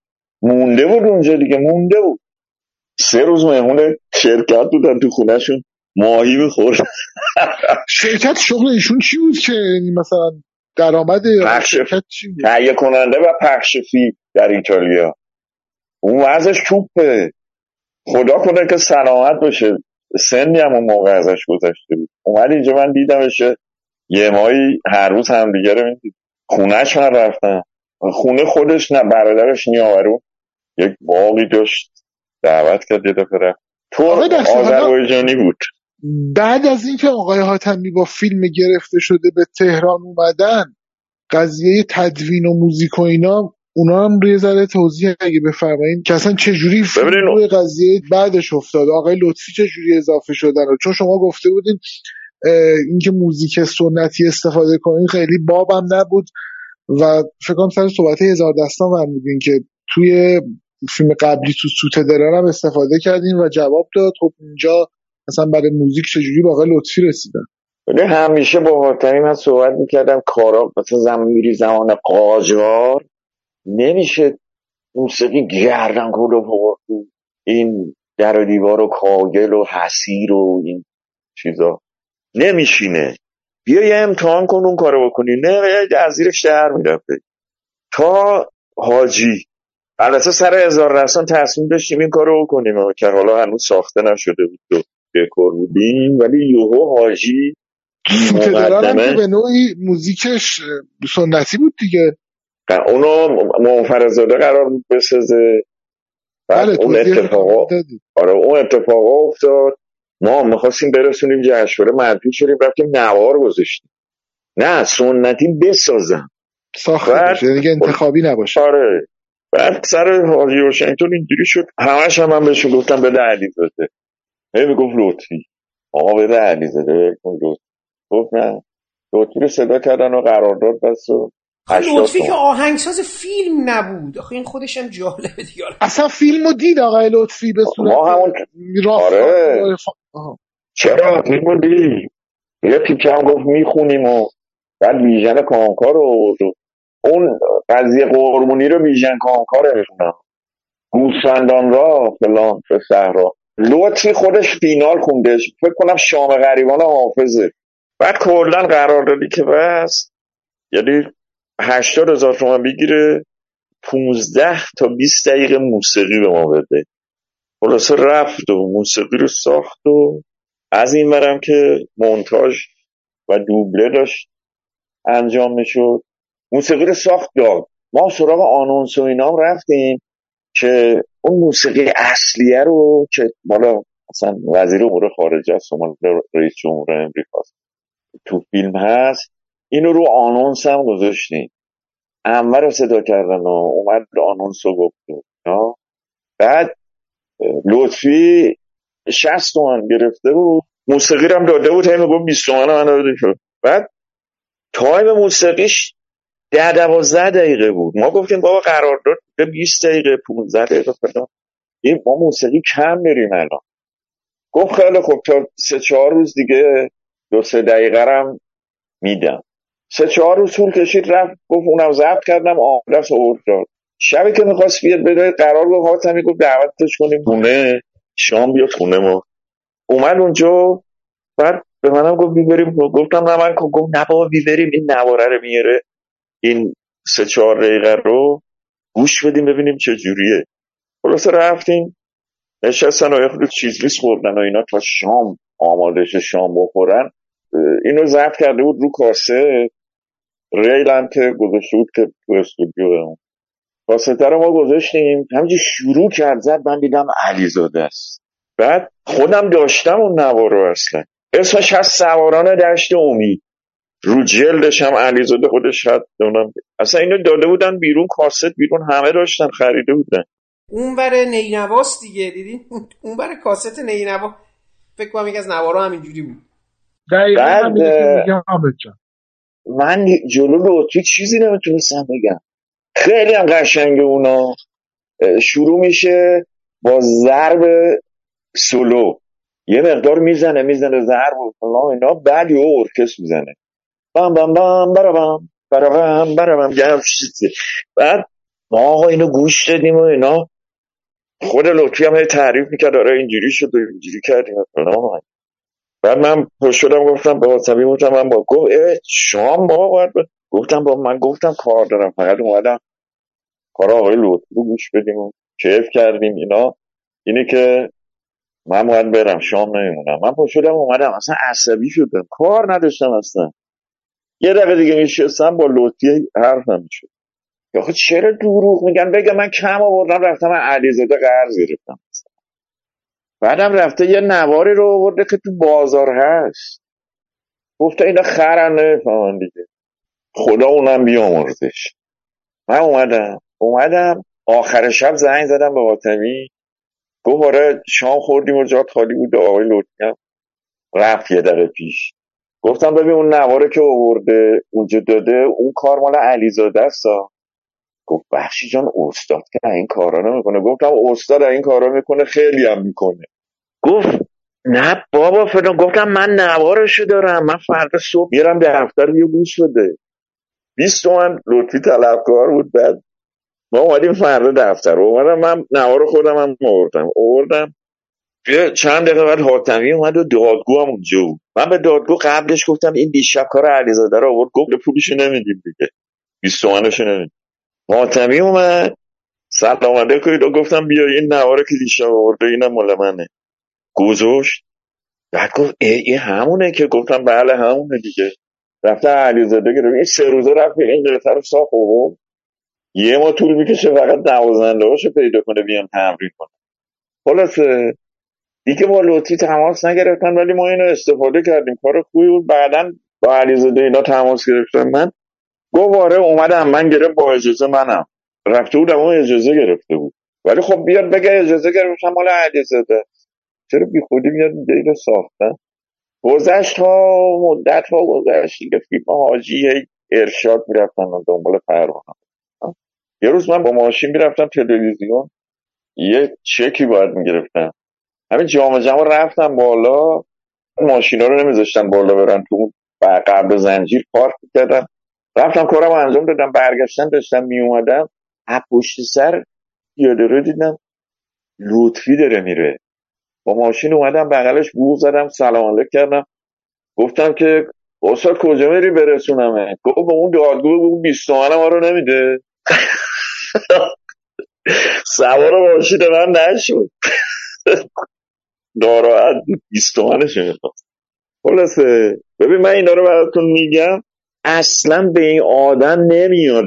مونده بود اونجا دیگه مونده بود. سه روز مهمون شرکت بودن تو خونهشون ماهی می‌خورد. شرکت شغل ایشون چی بود که؟ مثلا درآمد شرکت چی بود؟ تهیه کننده و پخش فی در ایتالیا. اون وضعش توپه. خدا کنه که سلامت باشه. سنی هم اون موقع ازش گذشته بود. اومد اینجا من دیدمش یه ماهی هر روز همدیگه رو می‌دید. خونهش من رفتم خونه خودش نه برادرش نیاورون یک باقی داشت. دعوت کرد یه دفعه رفت. تو آذربایجانی بود. بعد از اینکه آقای حاتمی با فیلم گرفته شده به تهران اومدن قضیه تدوین و موزیک و اینا اونا هم یه ذره توضیح اگه بفرمایید که اصلا چجوری ببینین- روی قضیه بعدش افتاد؟ آقای لطفی چجوری اضافه شدن چون شما گفته بودین اینکه موزیک سنتی استفاده کنین خیلی بابم نبود و فکر کنم سر صحبت هزار دستان فرمودین که توی فیلم قبلی تو سوت درن هم استفاده کردین و جواب داد. خب اینجا مثلا برای موزیک چجوری با آقای لطفی رسیدن؟ ولی همیشه با حاتمی من صحبت می‌کردم کارا مثلا زمان میری زمان قاجار. نمیشه موسیقی گردن کل و این در و دیوار و کاگل و حسیر و این چیزا. نمیشینه. بیا یه امتحان کن اون کارو بکنی. نه از زیرش در می‌رفته تا حاجی. البته سر هزار رسان تصمیم داشتیم این کارو بکنیم. که حالا هنوز ساخته نشده بود و دکور بودیم. ولی یوهو حاجی مقدمه. به نوعی موزیکش سنتی بود دیگه. اونو منفرزاده قرار بود بسازه. بعد بله اون اتفاقا. آره اون اتفاقا افتاد. ما می‌خواستیم برسونیم جشنواره مجبور شدیم رفتیم نوار گذاشتیم. نه سنتی بسازم. ساخته بعد- بشه یعنی که انتخابی نباشه. آره. بعد سر حاجی واشنگتن اینجوری شد. همش هم من بهشون گفتم بده علی زاده هی می‌گفت لطفی. آقا بده علی زاده گفت نه. لطفی رو صدا کردن و قرارداد بست و آخه 80 لطفی که. آهنگساز فیلم نبود. آخه این خودش هم جالبه دیگه. اصلا فیلمو دید آقای لطفی به صورت ما همون آره. چرا؟ میبودی یه تیکه هم گفت می‌خونیم و بعد ویژن کامکار رو اون قضیه قرمونی رو ویژن کامکار می‌خونم گوسفندان را فلان به صحرا. لطفی خودش فینال خوندش. فکر کنم شام غریبان حافظه. بعد کلا قرار دادی که بس. یعنی هشتاد هزار تومن بگیره 15 تا 20 دقیقه موسیقی به ما بده. خلاصه رفت و موسیقی رو ساخت و از این برم که مونتاژ و دوبله داشت انجام می‌شد. موسیقی رو ساخت داد. ما سراغ آنونس و اینا رفتیم که اون موسیقی اصلیه رو که بالا مثلا وزیر امور خارجه است رئیس جمهور امریکا تو فیلم هست. اینو رو آنونس هم گذاشتیم. انور رو صدا کردن و اومد آنونس رو گفت. بعد لطفی 60 تومن گرفته بود. موسیقی رو هم داده بود. هی می‌گفت 20 تومن من داده شد بعد تایم موسیقیش ده دوازده دقیقه بود. ما گفتیم بابا قرارداد به 20 دقیقه 15 دقیقه فلان. این ما موسیقی کم میریم الان. گفت خیلی خب تا سه چهار روز دیگه دو سه دقیقه رو هم میدم. سه چهار روز طول کشید رفت گفت اونم ضبط کردم آمدست آورد داد شبی که می‌خواست بیاد بده قرار بود حاتمی گفت دعوتش کنیم خونه شام بیاد خونه ما. اومد اونجا بعد به منم گفت بیبریم گفتم نه من گفت نه بابا بیبریم این نواره رو میاره این سه چهار دقیقه رو گوش بدیم ببینیم چه جوریه. خلاصه رفتیم. نشستن و یه چیز لیست خوردن و اینا تا شام آماده شه شام بخورن. اینو ضبط کرده بود رو کاسه. ریل هم که گذاشته بود که تو استودیو اون. کاسه رو ما گذاشتیم. همینجور شروع کرد. زد من دیدم علیزاده است. بعد خودم داشتم اون نوار رو اصلا. اسمش هست سواران دشت امید رو جلدش هم علیزاده خودش هست. نمی‌دونم اصلا اینو داده بودن بیرون کاست بیرون همه داشتن خریده بودن. اون بر نینواست دیگه دیدین اون بر کاست نینوا فکر کنم یک از نوارا همینجوری بود. دقیقا بعد، من جلو لطفی چیزی نمی‌تونستم بگم. خیلی هم قشنگه اونا. شروع میشه با ضرب سولو. یه مقدار می‌زنه می‌زنه ضرب و فلان اینا. بعد یه ارکست می‌زنه. بام بام بام برابام برابام یه همچین چیزی. بعد ما آقا اینو گوش دادیم و اینا. خود لطفی هم تعریف می‌کرد. آره اینجوری شد و اینجوری کردیم فلان بعد من پشت گفتم با حاتمی گفتم من با گفت شام با باید ب- گفتم با من گفتم کار دارم. فقط اومدم. کار آقای لطفی گوش بدیم و کیف کردیم اینا. اینه که من باید برم. شام نمیمونم. من پا شدم اومدم. اصلا عصبی شدم. کار نداشتم اصلا. یه دقیقه دیگه میشستم با لطفی حرف نمی‌شد. آخه چرا دروغ میگن؟ بگه من کم آوردم رفتم من علیزاده قرض گرفتم. بعدم رفته یه نواری رو آورده که تو بازار هست. گفته اینا خرن نمی‌فهمن دیگه. خدا اونم بیامرزش. من اومدم. اومدم. آخر شب زنگ زدم به حاتمی گفت آره شام خوردیم و جات خالی بود. آقای لطفی رفت یه دقیقه پیش. گفتم ببین اون نواره که آورده اونجا داده اون کار مال علیزاده است. گفت بخشی جان استاد که این کارا نمی‌کنه. گفتم استاد این کارا می‌کنه خیلی هم می‌کنه. گفت نه بابا فلان. گفتم من نوارشو دارم. من فردا صبح میرم دفتر یه گوش بده. 20 تومن لطفی طلبکار بود. بعد ما اومدیم فردا دفتر. اومدم من نوار خودم هم آوردم. آوردم. چند دقیقه بعد حاتمی اومد و دادگو هم اونجا بود. من به دادگو قبلش گفتم این دیشب کار علیزاده رو آورد. گفت پولشو نمیدیم دیگه. 20 تومنشو نمیدیم. حاتمی اومد. سلام علیکم. گفتم بیا این نواره که دیشب آورده اینم مال منه. گذاشت. بعد گفت ای همونه که گفتم بله همونه دیگه. رفته علیزاده گرفت. این سه روزه رفت این قطعه رو صاف آورد. یه ما طول می‌کشه فقط نوازنده هاشو پیدا کنه بیان تمرین کنه. خلاصه دیگه با لطفی تماس نگرفتن ولی ما اینو استفاده کردیم. کار خوبی بود. بعدا با علیزاده اینا تماس گرفتن. من گفت آره اومدم. من گرفت با اجازه منم. رفته بودم اون اجازه گرفته بود. ولی خب بیاد بگه اجازه گرفتم مال علیزاده. چرا بی خودی میاد میگه اینو ساختن؟ گذشت ها مدت ها گذشت دیگه فیلم حاجی ارشاد می‌رفتن و دنبال پروانه. یه روز من با ماشین می‌رفتم تلویزیون یه چکی باید می‌گرفتم. همین جامعه جمع رفتم بالا ماشینا رو نمیذاشتن بالا برن تو قبل زنجیر پارک کردم رفتم کارم انجام دادم برگشتن داشتم میومدم از پشت سر پیاده رو دیدم لطفی داره میره. با ماشین اومدم بغلش بوغ زدم سلام علیک کردم. گفتم که استاد کجا میری برسونمه؟ گفت با اون دادگو اون 20 تومن ما رو نمیده. سوار ماشین من نشد. ناراحت بود 20 تومنش می‌خواست. خلاصه. ببین من اینا رو براتون میگم اصلا به این آدم نمیاد.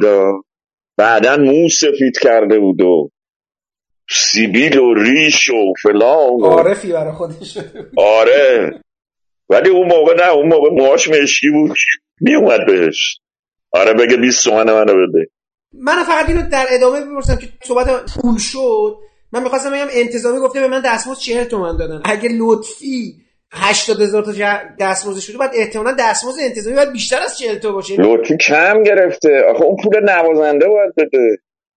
بعدا مو سفید کرده بود و سیبیل و ریش و فلان و عارفی برای خودش. آره. ولی اون موقع نه اون موقع موهاش مشکی بود. میومد بهش. آره بگه 20 تومن منو بده. من فقط اینو در ادامه بپرسم که صحبت پول شد. من می‌خواستم بگم انتظامی گفته به من دستمزد 40 تومن دادن. اگه لطفی 80 هزار تا دستمزد شده بعد احتمالاً دستمزد انتظامی باید بیشتر از 40 تا باشه. لطفی کم گرفته. آخه اون پول نوازنده باید بده.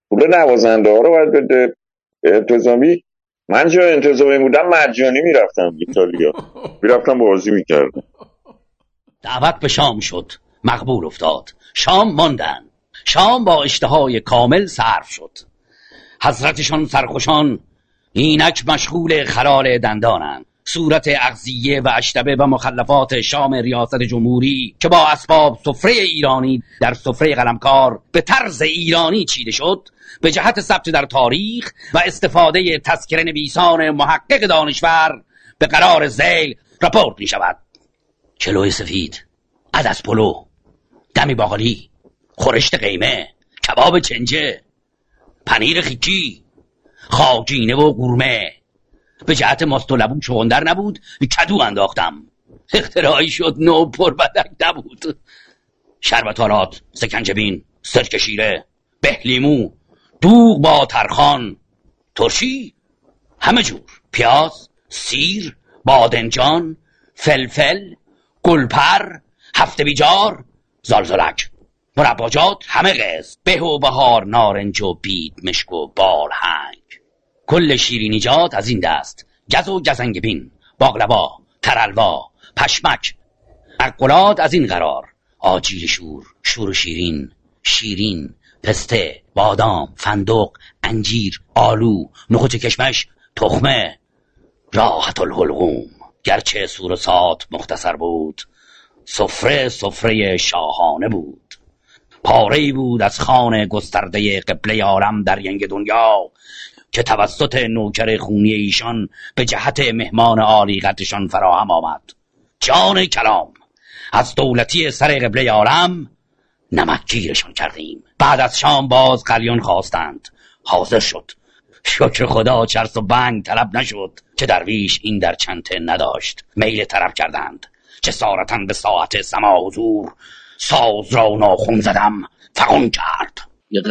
پول نوازنده ها رو باید بده. انتظامی؟ من جا انتظامی بودم مجانی می‌رفتم ایتالیا. می‌رفتم بازی می‌کردم. دعوت به شام شد. مقبول افتاد. شام ماندن. شام با اشتهای کامل صرف شد. حضرتشان سرخوشان اینک مشغول خلال دندانند. صورت اغذیه و اشتبه و مخلفات شام ریاست جمهوری که با اسباب سفره ایرانی در سفره قلمکار به طرز ایرانی چیده شد به جهت ثبت در تاریخ و استفاده تذکره نویسان محقق دانشور به قرار زیل رپورت می شود کلوی سفید عدس پلو دمی باقالی خورشت قیمه کباب چنجه پنیر خیکی خاجینه و قورمه. به جهت ماست و لبو چغندر نبود کدو انداختم. اختراعی شد نو پر بدک نبود شربتالات سکنجبین سرک شیره بهلیمو دوغ با ترخان ترشی همه جور. پیاز سیر بادنجان فلفل گلپر هفته بیجار زالزالک مرباجات همه قز به و بهار نارنج و بید مشک و بالهنگ کل شیرینیجات از این دست. گز و گزنگبین باقلوا ترلوا پشمک. مقلات از این قرار. آجیل شور شور و شیرین شیرین پسته بادام فندق انجیر آلو نخوچ کشمش تخمه. راحت الحلقوم. گرچه سور و سات مختصر بود سفره سفره شاهانه بود. پاره بود از خان گسترده قبله عالم در ینگ دنیا. که توسط نوکر خونی ایشان به جهت مهمان عالیقتشان فراهم آمد. جان کلام از دولتی سر قبله عالم نمکگیرشان کردیم. بعد از شام باز قلیان خواستند. حاضر شد. شکر خدا چرس و بنگ طلب نشد که درویش این در چنته نداشت. میل طرف کردند. چه سارتن به ساعت سما حضور ساز را ناخون زدم. فقون کرد. یه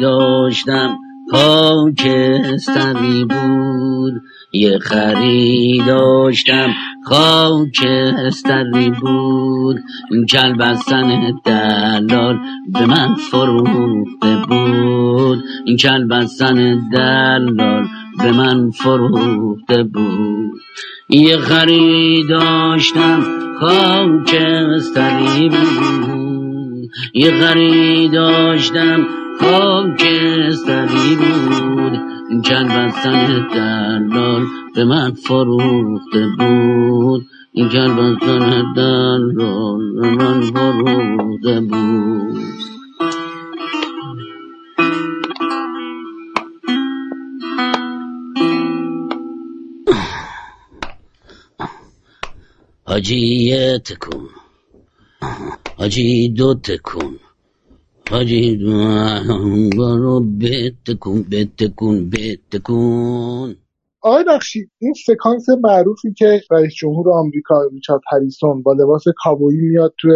داشتم. خاکستری بود. یه خری داشتم خاکستری بود. این کلب از سن دلال به من فروخته بود. این کلب از سن دلال به من فروخته بود. یه خری داشتم خاکستری بود. یه خری داشتم خاکستری بود. از سن دلال به من فروخته بود. این کلب از سن دلال به من فروخته بود. حاجی یه حاجی دو تکون. حاجی دو برو بتکون بتکون بتکون آقای بخشی این سکانس معروفی که رئیس جمهور آمریکا ریچارد هریسون با لباس کابویی میاد توی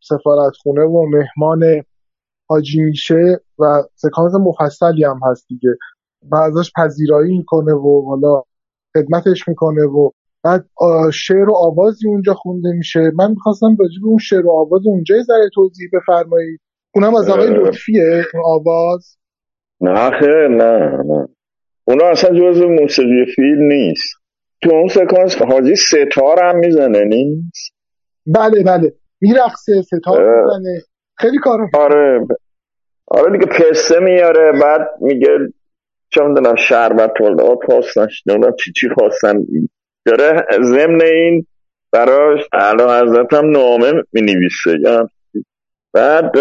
سفارتخونه و مهمان حاجی میشه و سکانس مفصلی هم هست دیگه. و ازش پذیرایی می‌کنه و حالا خدمتش می‌کنه و بعد شعر و آوازی اونجا خونده میشه. من می‌خواستم راجع به اون شعر و آواز اونجا ذره توضیح بفرمایید. اونم از آقای. لطفیه اون آواز. نه خیر نه نه. اونا اصلا جز موسیقی فیلم نیست. تو اون سکانس حاجی ستار هم می‌زنه نیست؟ بله بله. میرقصه ستار. می‌زنه. خیلی کار آره آره دیگه پسته میاره بعد میگه چه می‌دونم شربت ولاد خواستن چی چی خواستن. داره ضمن این براش اعلی حضرت هم نامه می‌نویسه یا بعد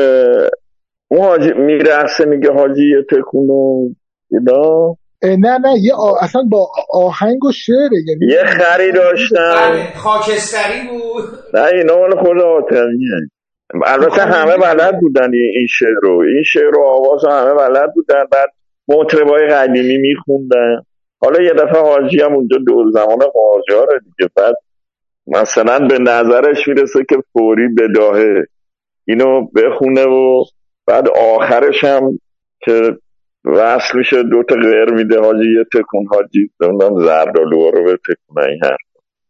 اون حاجی میرقصه میگه حاجی یه تکون و اینا. نه نه یه آ... اصلا با آهنگ و شعره یعنی یه خری داشتن. خاکستری بود. نه اینا مال خود آتمیه البته همه بلد بودن این شعر رو. این شعر و آواز رو همه بلد بودن. بعد مطربای قدیمی میخوندن. حالا یه دفعه حاجی هم اونجا دور زمان قاجاره دیگه. بعد مثلا به نظرش می‌رسه که فوری بداهه اینو بخونه و بعد آخرش هم که وصل میشه دوتا غیر میده. حاجی یه تکون حاجی نمی‌دونم زردالوها رو به تکونه این حرف.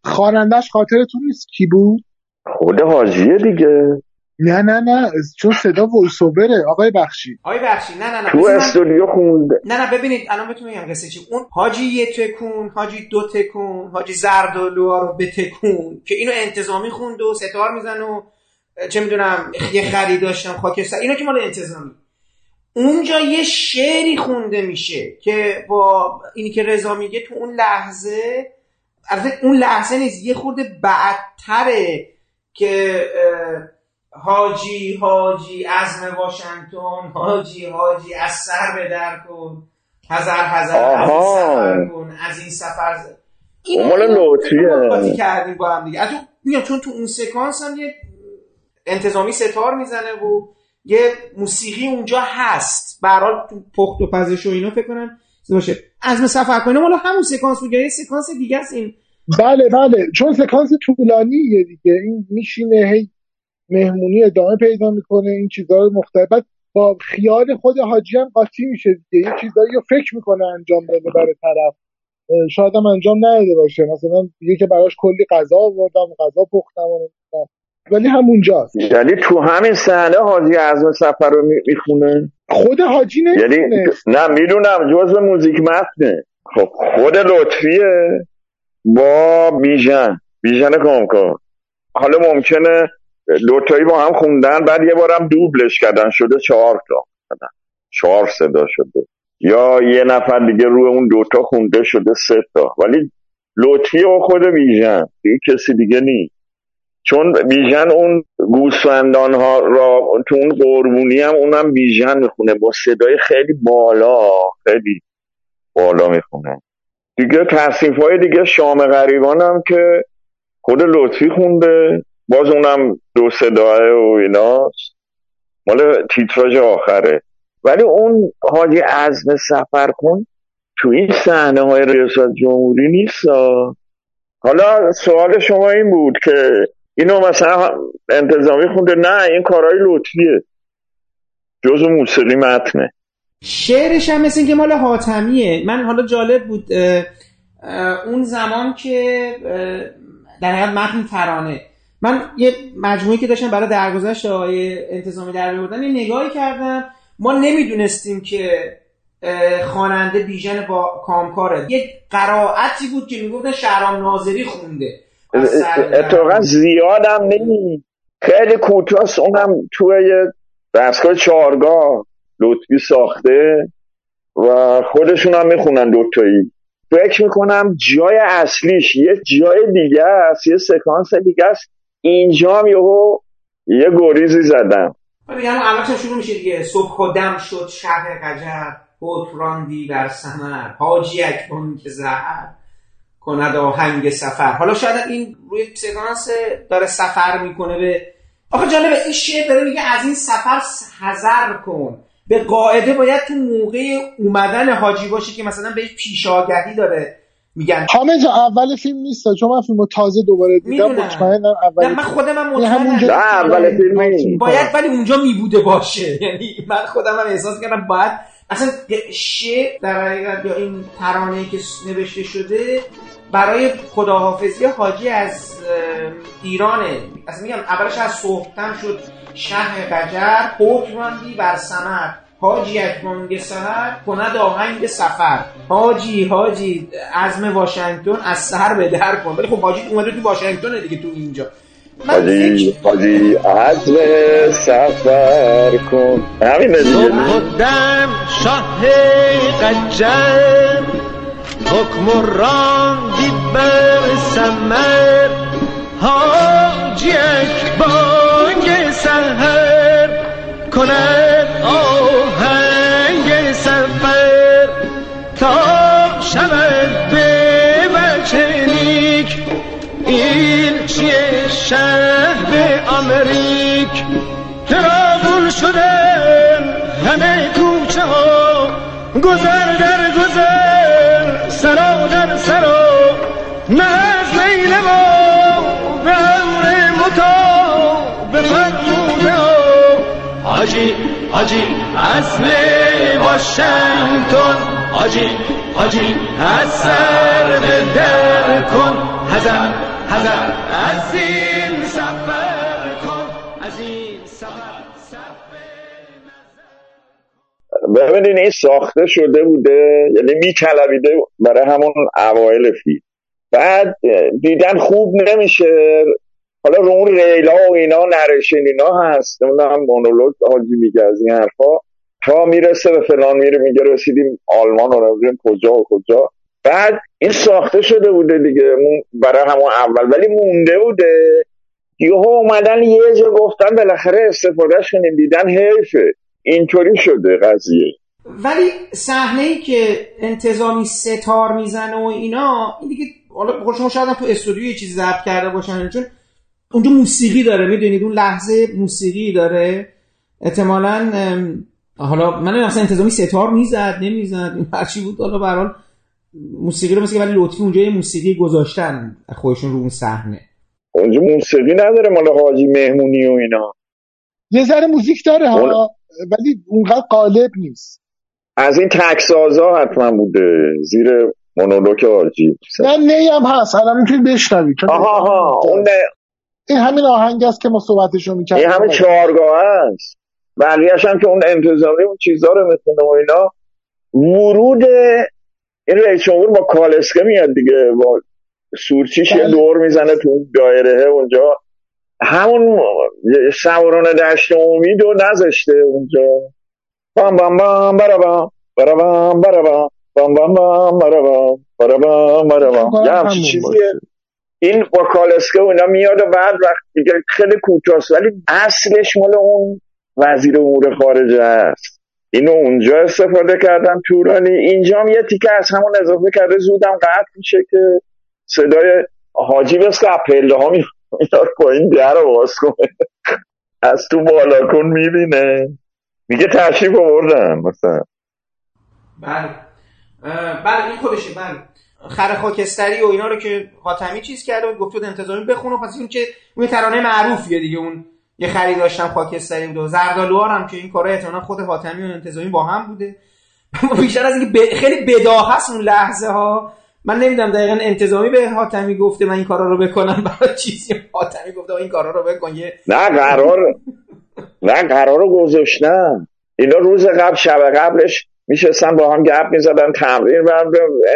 خوانندش خاطرتون نیست؟ کی بود؟ خود حاجیه دیگه. نه نه نه چون صدا voice over ه آقای بخشی. آقای بخشی نه نه نه تو استودیو خونده. نه نه ببینید الان بهتون میگم قصه چی. اون حاجی یه تکون حاجی دو تکون حاجی زردالوها رو به تکون که اینو انتظامی خوند و ستار میزن و چه می‌دونم یه خری داشتم خاکستر اینا که مال انتظامی. اونجا یه شعری خونده میشه که با اینی که رضا میگه تو اون لحظه البته اون لحظه نیست یه خورده بعدتره که حاجی حاجی عزم واشنگتن حاجی حاجی از سر به در کن. هزار هزار از این. سفر کن از این سفر ز- این مال لطفیه. کردیم با هم دیگه. از اون- میگم چون تو اون سکانس هم یه انتظامی ستار می‌زنه و یه موسیقی اونجا هست. به هر حال تو پخت و پزش و اینا فکر کنم باشه. عزم سفر کنه مال همون سکانس بود. یه سکانس دیگه است این. بله بله. چون سکانس طولانیه دیگه. این میشینه هی مهمونی ادامه پیدا می‌کنه این چیزها رو مختلف با خیال خود حاجی هم قاطی میشه دیگه. یه چیزایی رو فکر می‌کنه انجام بده برای طرف. شاید هم انجام نداده باشه. مثلا دیگه که براش کلی غذا آوردم غذا پختم و. ولی همونجاست. یعنی تو همین صحنه حاجی عزم سفر رو می- می‌خونه؟ خود حاجی یعنی نمی‌تونه نه می‌دونم. جزء موزیک متنه. خب خود لطفیه. با بیژن. بیژن کامکار. حالا ممکنه دوتایی با هم خوندن بعد یه بارم دوبلش کردن شده چهار تا. چهار صدا شده. یا یه نفر دیگه روی اون دوتا خونده شده سه تا. ولی لطفی و خود بیژن دیگه کسی دیگه نیست. چون بیژن اون گوسفندان ها را تو اون قربونی هم اونم بیژن می‌خونه. با صدای خیلی بالا خیلی بالا می‌خونن دیگه تصنیف های دیگه شام غریبان هم که خود لطفی خونده. باز اونم دو صداه و ایناست مال تیتراژ آخره. ولی اون حاجی عزم سفر کن تو این صحنه های ریاست جمهوری نیست. حالا سوال شما این بود که اینو مثلا انتظامی خونده. نه این کارهای لطفیه. جزو موسیقی متنه. شعرش هم مثل اینکه مال حاتمیه. من حالا جالب بود اون زمان که در حقیقت متن ترانه. من یه مجموعی که داشتم برای درگذشت آقای انتظامی در می‌آوردن یه نگاهی کردم. ما نمی‌دونستیم که خواننده بیژن با کامکاره. یه قرائتی بود که می‌گفتن شهرام ناظری خونده. اتفاقا زیادم نمی خیلی کوتاست اونم توی دستگاه چهارگاه لطفی ساخته و خودشون هم می‌خونن دوتایی. فکر می‌کنم جای اصلیش یه جای دیگه است یه سکانس دیگه است اینجا هم یهو یه گریزی زدم. اولش هم شروع میشه دیگه؟ صبح و دم شد شهر قجر حکم راندی بر سمر حاجی اکنون که زهر کند آهنگ سفر. حالا شاید این روی سکانس داره سفر می‌کنه به آخه جالبه این شعر داره میگه از این سفر حذر کن. به قاعده باید تو موقع اومدن حاجی باشه که مثلا بهش پیش آگهی داره. میگن حامد جان اول فیلم نیست چون من فیلمو تازه دوباره دیدم. مطمئنم اول نه من خودم هم یه همونجا- مطمئنم. اول فیلم این. باید ولی اونجا می باشه. یعنی من خودم هم احساس کردم باید اصلا شعر در حقیقت یا این ترانه که نوشته شده برای خداحافظی حاجی از ایرانه. اصلا میگم اولش از صحبتم شد. شهر قجر حکم راندی بر سمر حاجی اکمانگ سهر کند آهنگ سفر. حاجی حاجی عزم واشنگتن از سهر به در کن. ولی خب حاجی اومده تو واشنگتن دیگه تو اینجا. حاجی حاجی عزم سفر کن. همینه دیگه. خودم شاه قجر حکم راندی بر سمر. حاجیک بانگ سهر کند شهر امریک ترابون شدن همه کوچه ها گذر در گذر سرا در سرا نه از میل ما به امر متا به فرموده ها. حاجی حاجی اصل واشنگتن حاجی حاجی از سر به در کن حذر حذر از این سفر کن از این سفر ببینین این ساخته شده بوده یعنی میطلبیده برای همون اوایل فیلم. بعد دیدن خوب نمیشه. حالا رو اون ریلا و اینا نرشین اینا هست. نمی‌دونم مونولوگ حاجی میگه از این حرفا. تا می‌رسه به فلان میره میگه رسیدیم آلمان رو نمی‌دونم کجا و کجا. بعد این ساخته شده بوده دیگه. برای همون اول. ولی مونده بوده. یهو اومدن یه جا گفتن بالاخره استفادهش کنیم دیدن حیفه. اینطوری شده قضیه. ولی صحنه ای که انتظامی ستار می‌زنه و اینا این دیگه حالا بخور شما شاید تو استودیو یه چیزی ضبط کرده باشن. چون اونجا موسیقی داره. می‌دونید اون لحظه موسیقی داره. احتمالا حالا من اصلا انتظامی ستار می‌زد نمی‌زد. این هرچی بود. حالا به موسیقی رو مثل که ولی لطفی اونجا یه موسیقی گذاشتن خودشون رو اون صحنه. اونجا موسیقی نداره مال حاجی مهمونی و اینا. یه ذره موزیک داره ها ولی اونقدر قالب نیست. از این تکسازا حتما بوده. زیر مونولوگ حاجی. نه نی هم هست. الان می‌تونید بشنوید چون آها آها. اون این همین آهنگ است که ما صحبتشو می‌کردیم. این همه چهارگاه هست بقیهش هم که اون انتظامی اون چیزا رو می‌خونه و اینا. ورود این رئیس جمهور با کالسکه میاد دیگه با سورچیش یه بله. دور می‌زنه تو دایره اونجا. همون سواران دشت امید رو نذاشته اونجا. بام بام بام برابام برابام برابام بام بام. بام برابام برابام برابام فکر کنم یه چیزیه. این با کالسکه و اینا میاد و بعد وقت دیگه خیلی کوتاست ولی اصلش مال اون وزیر امور خارجه است. اینو اونجا استفاده کردم تورانی. اینجا هم یه تیکه از همون اضافه کرده. زودم قطع میشه که صدای حاجی بس پله ها میاد پایین در رو باز کنه. از تو بالاکن می‌بینه. میگه تشریف آوردن مثلا. بله. بله این خودشه بله. خر خاکستری و اینا رو که حاتمی چیز کرده و گفت انتظامی بخونه پس این که اون ترانه معروفیه دیگه اون یه خری داشتم خاکستری بود و هم که این کارا احتمالاً خود حاتمی و انتظامی با هم بوده. بیشتر از اینکه ب- خیلی بداه هست اون لحظه ها من نمی‌دونم دقیقا انتظامی به حاتمی گفته من این کارا رو بکنم. برای چیزی حاتمی گفته این کارا رو بکن. یه نه قرار نه قرار رو گذاشتن اینا روز قبل شب قبلش میشستن با هم گپ می‌زدن تمرین و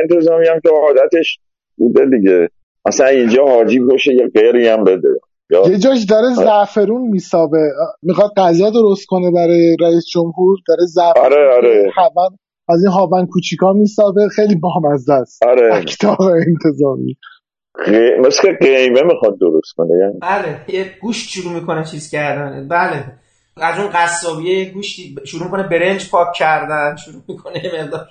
انتظامی هم که عادتش بوده دیگه. مثلا اینجا حاجی باشه یه غیری هم بده. یا یه جاش داره زعفرون میسابه. می‌خواد غذا درست کنه برای رئیس جمهور. داره زعفرون آره، آره. هاون از این هاون کوچیکا میسابه. خیلی بامزه است. آره. انتظامی. غ- مثل که قیمه می‌خواد درست کنه یعنی. بله یه گوشت شروع می‌کنه چیز کردن. بله. از اون قصابیه یه گوشتی شروع می‌کنه برنج پاک کردن. شروع می‌کنه یه مقدار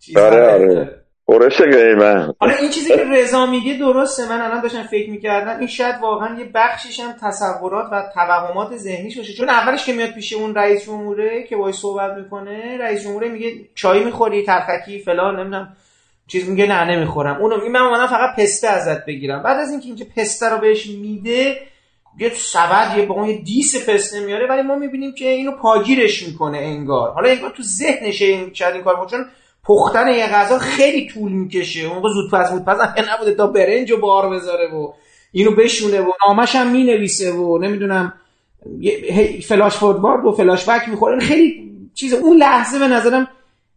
چیز آره آره. قرش قیمه حالا این چیزی که رضا میگه درسته من الان داشتم فکر می‌کردم. این شاید واقعا یه بخشیش هم تصورات و توهمات ذهنیش باشه. چون اولش که میاد پیش اون رئیس جمهوره که باهاش صحبت می‌کنه رئیس جمهوره میگه چای می‌خوری تلخکی فلان نمی‌دونم چیز میگه نه نمی‌خورم. اونو میگه من اومدم فقط پسته ازت بگیرم. بعد از اینکه اینجا پسته رو بهش میده یه سبد یه با یه دیس پسته میاره ولی ما می‌بینیم که اینو پاگیرش می‌کنه انگار. حالا انگار تو ذهنشه این شاید این کار. چون پختن یه غذا خیلی طول می‌کشه. اون موقع زود پس هم که نبوده تا برنج و بار بذاره و اینو بشونه و نامش هم می‌نویسه و نمی‌دونم فلاش فوروارد و فلاش بک می‌خوره. خیلی چیز اون لحظه به نظرم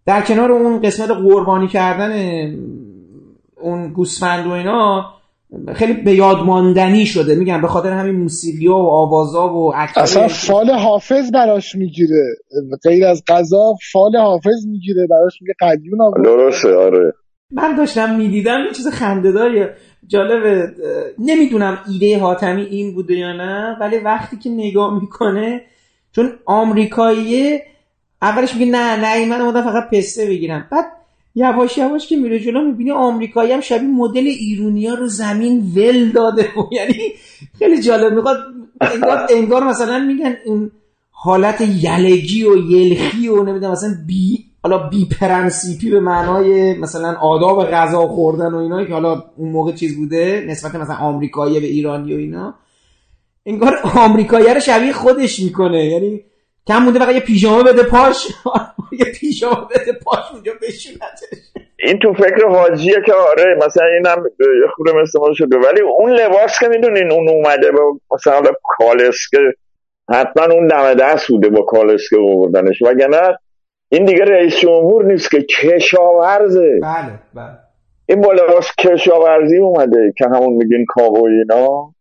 در کنار اون قسمت قربانی کردن اون گوسفند و اینا خیلی به یاد ماندنی شده. میگم به خاطر همین موسیقی و آوازا و اصلا فال حافظ براش می‌گیره. غیر از غذا فال حافظ می‌گیره. براش میگه قلیون آورد. درسته آره. من داشتم می‌دیدم یه چیز خندهداری جالبه نمی‌دونم ایده حاتمی این بوده یا نه ولی وقتی که نگاه می‌کنه چون آمریکاییه اولش میگه نه نه من اومدم فقط پسته بگیرم. بعد یواش یواش که میره جلو می‌بینی آمریکایی هم شبیه مدل ایرونیا رو زمین ول داده. و یعنی خیلی جالب. می‌خواد انگار, انگار مثلا میگن این حالت یلگی و یلخی و نمی‌دونم مثلا بی حالا بی پرنسیپی به معنای مثلا آداب غذا خوردن و اینا که حالا اون موقع چیز بوده نسبت مثلا آمریکایی به ایرانی و اینا. انگار آمریکایی رو شبیه خودش می‌کنه. یعنی کم مونده فقط یه پیژامه بده پاش. یه پیژامه بده پاش اونجا بشونتش. این تو فکر حاجیه که آره مثلا اینم یه خورده مثل ما شده. ولی اون لباس که می‌دونین اون اومده با مثلا کالسکه حتما اون دم دست بوده با کالسکه آوردنش. وگرنه این دیگه رئیس جمهور نیست که کشاورزه. بله بله. این با لباس کشاورزی اومده که همون میگین کاوی اینا.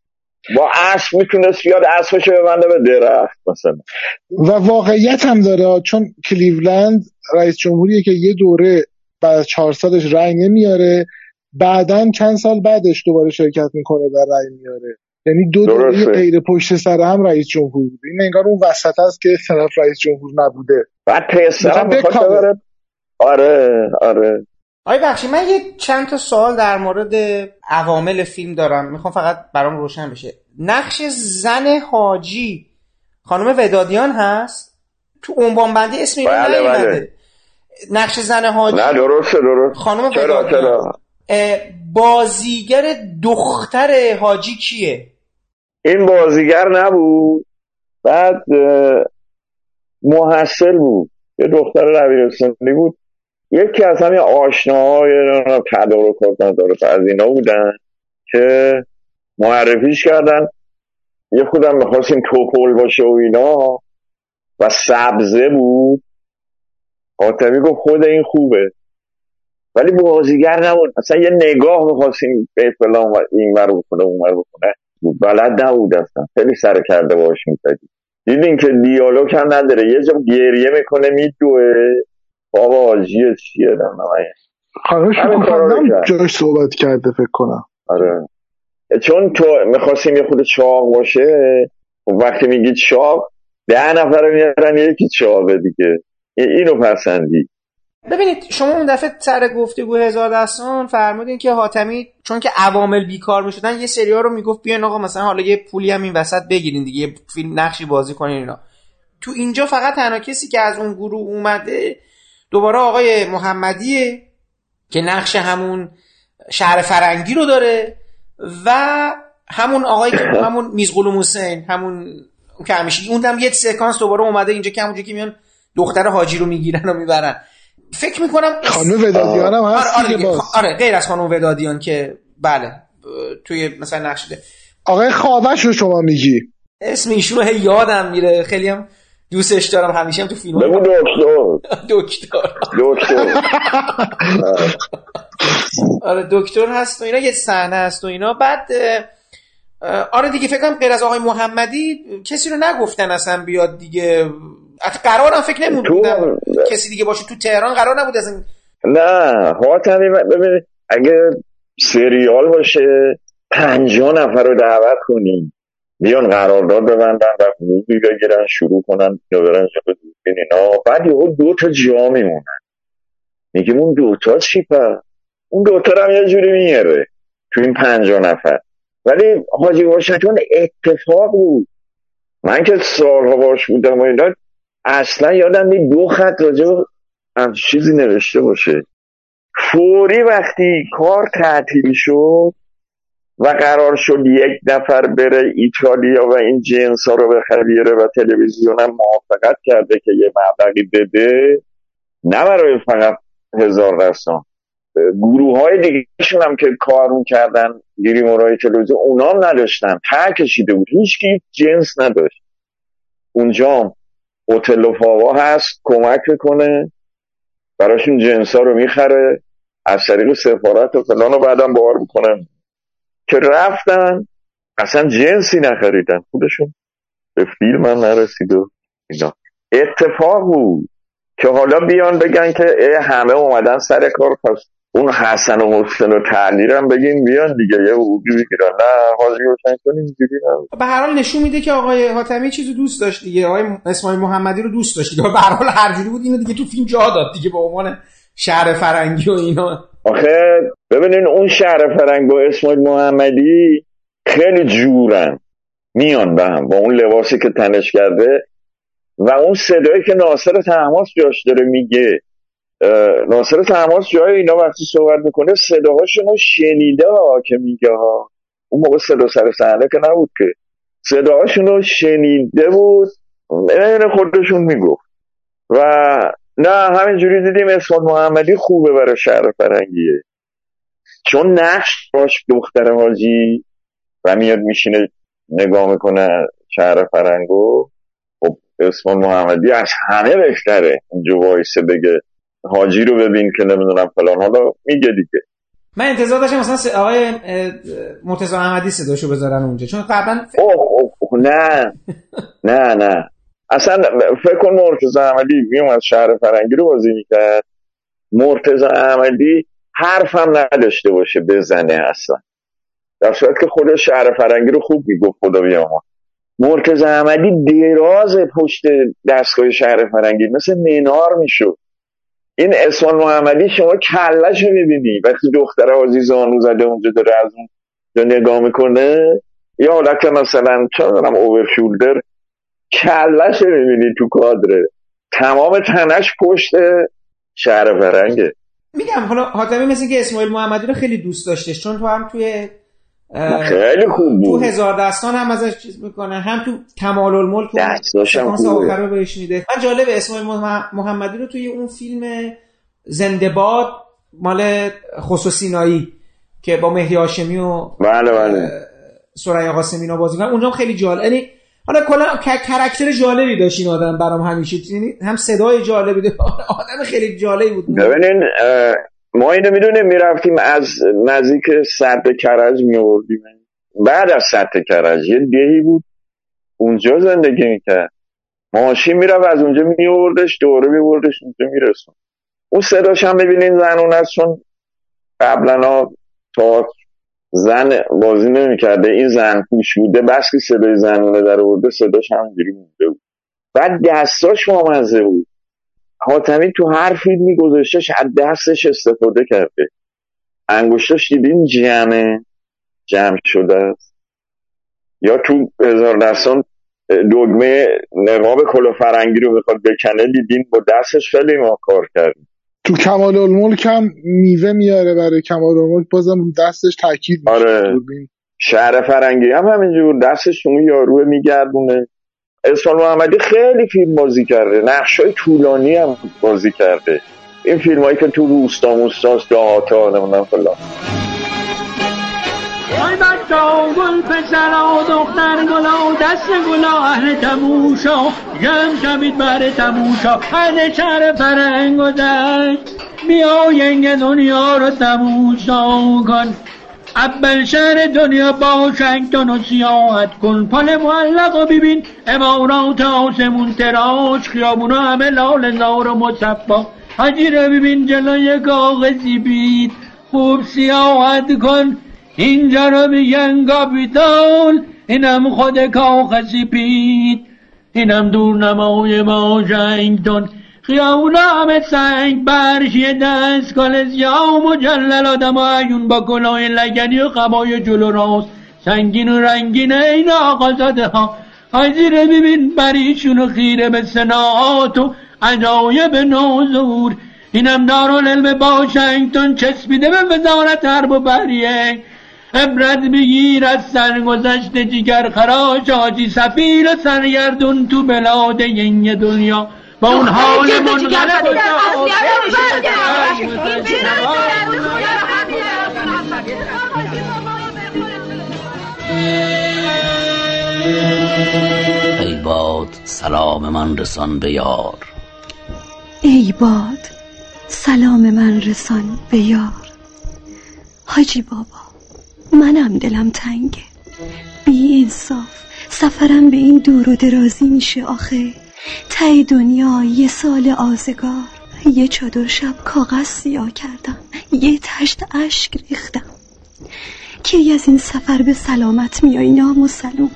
با اسب می‌تونست بیاد اسبشو ببنده به درخت مثلا. و واقعیت هم داره. چون کلیولند رئیس جمهوریه که یه دوره بعد از چهار سالش رأی نمیاره بعدا چند سال بعدش دوباره شرکت می‌کنه و رأی میاره. یعنی دو دوره. غیر پشت سر هم رئیس جمهور بوده این انگار اون وسط است که طرف رئیس جمهور نبوده. بعد. ببره. آره آره. آقای بخشی من یه چند تا سوال در مورد عوامل فیلم دارم. می‌خوام فقط برام روشن بشه. نقش زن حاجی خانم ودادیان هست؟ تو عنوان بندی اسم این بله،. بله. نقش زن حاجی نه درسته درست. خانم چرا ودادیان. بازیگر دختر حاجی کیه؟ این بازیگر نبود. بعد محصل بود. یه دختر دبیرستانی بود. یکی از همین آشناهای نمی‌دونم تدارکات نداره از اینا بودن که معرفیش کردن. یه خودم می‌خواستیم توپل باشه و اینا و سبزه بود. حاتمی گفت خود این خوبه. ولی بازیگر نبود. اصلا یه نگاه می‌خواستیم به فلان و این ور بکنه اون ور بکنه. بلد نبود اصلا. خیلی سر کرده باش می‌زدی دیدین که دیالوگ هم نداره. یه جا گریه می‌کنه میدوه. بابا آجیه چیه؟ نمی‌دونم. خانم رو کرد. جاش صحبت کرده فکر کنم. آره. چون تو می‌خواستیم یه خود چاق باشه خب وقتی میگید چاق ده نفر میارن یکی چاقه دیگه. اینو پسندی. ببینید شما اون دفعه سر گفتگو هزار دستان فرمودین که حاتمی چون که عوامل بیکار می‌شدن یه سریا رو می‌گفت بیاین آقا مثلا حالا یه پولی هم این وسط بگیرین دیگه یه فیلم نقشی بازی کنین اینا. تو اینجا فقط تنها کسی که از اون گروه اومده دوباره آقای محمدیه که نقش همون شهر فرنگی رو داره و همون آقای که همون میزغول حسین همون که همیشه اون هم یه سکانس دوباره اومده اینجا که همونجا که میان دختر حاجی رو می‌گیرن و می‌برن. فکر می‌کنم خانم ودادیان هم هست آره, آره. آره غیر از خانم ودادیان که بله توی مثلا نقش ده. آقای خوابش رو شما میگی. اسم ایشون رو هی یادم میره خیلی هم دوستش دارم همیشه هم تو فیلم بگو دکتر. دکتر. دکتر. آره. دکتر هست و اینا یه صحنه هست و اینا. بعد آره دیگه فکر کنم غیر از آقای محمدی کسی رو نگفتن اصلا بیاد دیگه. قرارم فکر نموندم کسی دیگه باشه. تو تهران قرار نبود از این نه حاتمی ببین اگه سریال باشه پنجاه نفر رو دعوت کنیم. بیان قرارداد ببندن و حقوقی بگیرن شروع کنن برن اینا. بعد یهو دو تا جا میمونن. میگیم اون دوتا چی پر اون دوتا هم یه جوری میاره تو این پنجاه نفر. ولی حاجی واشنگتن اتفاق بود. من که سالها باش بودم و اصلا یادم نی دو خط راجع چیزی نوشته باشه. فوری وقتی کار تعطیل شد و قرار شد یک نفر بره ایتالیا و این جنس ها رو بخره بیاره و تلویزیون هم موافقت کرده که یه مبلغی بده. نه برای فقط هزار رسان گروه های دیگه هم که کار می‌کردن گیریمورای تلویزیون اونا هم نداشتن. ته کشیده بود. هیچ جنس نداشت. اونجا هم هتل و هست کمک می‌کنه. براشون جنس ها رو می‌خره. از طریق سفارت و فلان رو بعدم بار می‌کنن. که رفتن اصلا جنسی نخریدن. خودشون به فیلم هم نرسید و اینا. اتفاق بود که حالا بیان بگن که همه اومدن سر کار پس اون حسن و حسین و تعلیر هم بگیم بیان دیگه. یه حقوقی بگیرن نه حاجی روشن اینجوری نه به هر حال نشون میده که آقای حاتمی چیزو دوست داشت دیگه. آقای اسماعیل محمدی رو دوست داشت دیگه. به هر حال هر جوری بود اینو دیگه تو فیلم جا داد دیگه به عنوان شهر فرنگی و اینا. آخه ببینین اون شهر فرنگ با اسماعیل محمدی خیلی جورن. میان به هم. با اون لباسی که تنش کرده و اون صدایی که ناصر تحماس جاش داره میگه. ناصر تحماس جای اینا وقتی صحبت می‌کنه صداهاشون شنیده ها که میگه ها. اون موقع صدا سر صحنه که نبود که. صداهاشون رو شنیده بود. این خودشون می‌گفت. و نه همینجوری دیدیم اسماعیل محمدی خوبه برای شهر فرنگیه چون نقش باش دختر حاجی و میاد میشینه نگاه می‌کنه شهر فرنگو خب اسماعیل محمدی از همه بهتره. اونجا وایسه بگه حاجی رو ببین که نمی‌دونم فلان. حالا میگه دیگه. من انتظار داشتم مثلا آقای مرتضی احمدی صداشو بذارن اونجا. چون قبلا نه. نه نه. اصلا فکر کن مرتضی احمدی میومد شهر فرنگی رو بازی می‌کرد. مرتضی احمدی حرفم نداشته باشه بزنه اصلا. در صورت که خود شهر فرنگی رو خوب می‌گفت خدا بیامرز. مرتضی احمدی دراز پشت دستگاه شهر فرنگی مثل منار می‌شد. این اسمان محمدی شما کلش رو می‌بینی. وقتی دختر عزیز زانو زده اونجا داره از اون نگاه می‌کنه یا حالت مثلا چه می‌دونم اوورشولدر کلش می‌بینی تو کادره. تمام تنش پشت شهر فرنگه. میگم حالا حاتمی مثل که اسماعیل محمدی رو خیلی دوست داشتش چون تو هم توی خیلی خوب تو بود. هزار دستان هم ازش چیز می‌کنه هم تو کمال الملک دستاشم خوبه. بهش میده من جالب اسماعیل مح- محمدی رو توی اون فیلم زنده باد مال خصوصینایی که با مهدی هاشمی و بله بله. سریا قاسمی اینا بازی کنن. اونجا خیلی جالب یعنی حالا کلا کرکتر جالبی داشت این آدم برام همیشه. یعنی هم صدای جالبی داشت. آدم خیلی جالبی بود. ببینین ما اینو می‌دونیم می‌رفتیم از نزدیک سد کرج میوردیم بعد از سد کرج یه دهی بود. اونجا زندگی می‌کرد. ماشین می‌رفت از اونجا میوردش دوره میوردش اونجا میرسون اون صداش هم ببینین زنون است چون قبلا تا زن بازی نمی‌کرده. این زن پوش بوده بس که صدای زنونه در ورده صداش همینجوری مونده بود. بعد دستاش مامزه بود. حاتمی تو هر فیلمی گذاشتش از دستش استفاده کرده. انگشتاش دیدین جمعه؟ جمع شده است. یا تو هزار دستان دگمه نقاب کلا فرنگی رو بخواد بکنه دیدین با دستش خیلی ما کار کردیم تو کمال الملک هم میوه میاره برای کمال الملک بازم رو دستش تاکید میشه. آره. شهر فرنگی هم همینجور دستش اون یاروه میگردونه. اسفان محمدی خیلی فیلم بازی کرده. نقش های طولانی هم بازی کرده. این فیلم هایی که تو روستا موستاست دهاتا نمی‌دونم فلان. وای بچه گل پسرا دختر گلا دست گلا اهل تموشا. جمع شوید بر تموشا. اهل شهر فرنگ و دشت بیا ینگ دنیا رو تموشا کن. اول شهر دنیا با شنگتون و سیاحت کن. پل معلق و ببین امارات آسمون تراش خیابونا همه لال زار و مصفا. حجی رو ببین جلوی کاغذی بید. خوب سیاحت کن. اینجا رو میگن کاپیتال اینم خود کاغذی پید اینم دور نمای ما شنگتون خیابونا همه سنگ برشی دست کل سیاه و مجلل آدم عیون با کلاه لگنی و قبای جلو راست. سنگین و رنگین این آقازاده ها. حضیره ببین بریشون و خیره به سناعات و عجایب نوزور. اینم دارالعلم با شنگتون چسبیده به وزارت حرب و بریه. عبرت بگیر از سرگذشت جگر خراش آجی سفیر سرگردون تو بلاد ینگ دنیا. با اون حال منقلب و ای باد سلام من رسان به یار. ای باد سلام من رسان به یار. حاجی بابا. منم دلم تنگه بی انصاف سفرم به این دور و درازی میشه آخه. ته دنیا یه سال آزگار. یه چادر شب کاغذ سیاه کردم. یه تشت اشک ریختم. کی از این سفر به سلامت میای نام و سلوم؟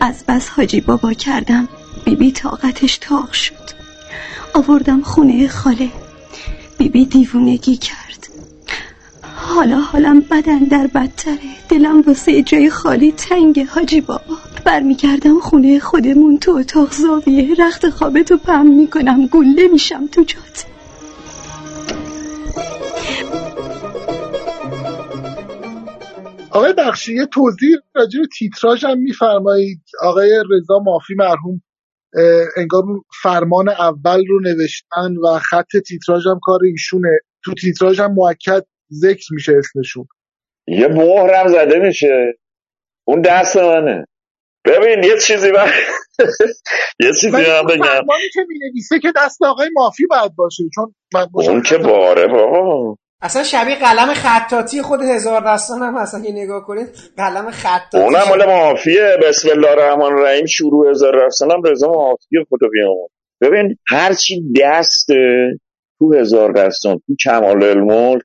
از بس حاجی بابا کردم. بیبی طاقتش تاق شد. آوردم خونه خاله. بیبی دیوونگی کرد. حالا حالم بدن در بدتره. دلم واسه جای خالی تنگ حاجی بابا. برمیگردم خونه خودمون تو اتاق زاویه. رخت خوابتو پم می‌کنم. گله میشم تو جات. آقای بخشی یه توضیح راجع به تیتراژ هم میفرمایید. آقای رضا مافی مرحوم انگار فرمان اول رو نوشتن و خط تیتراژ هم کار ایشونه. تو تیتراژ هم موکد ذکر میشه اسمشون. یه مهرم زده میشه. اون دست منه. ببین یه چیزی من یه چیزی من بگم. که می‌نویسه که دست آقای مافی باید باشه چون من اون که باره بابا. اصلا شبیه قلم خطاطی خود هزار دستان هم اصلا که نگاه کنید قلم خطاطی اونم مال مافیه. بسم الله الرحمن الرحیم. شروع هزار رفتنم رضا مافیه خدا بیامون ببین هرچی دست تو هزار دستان تو کمال الملک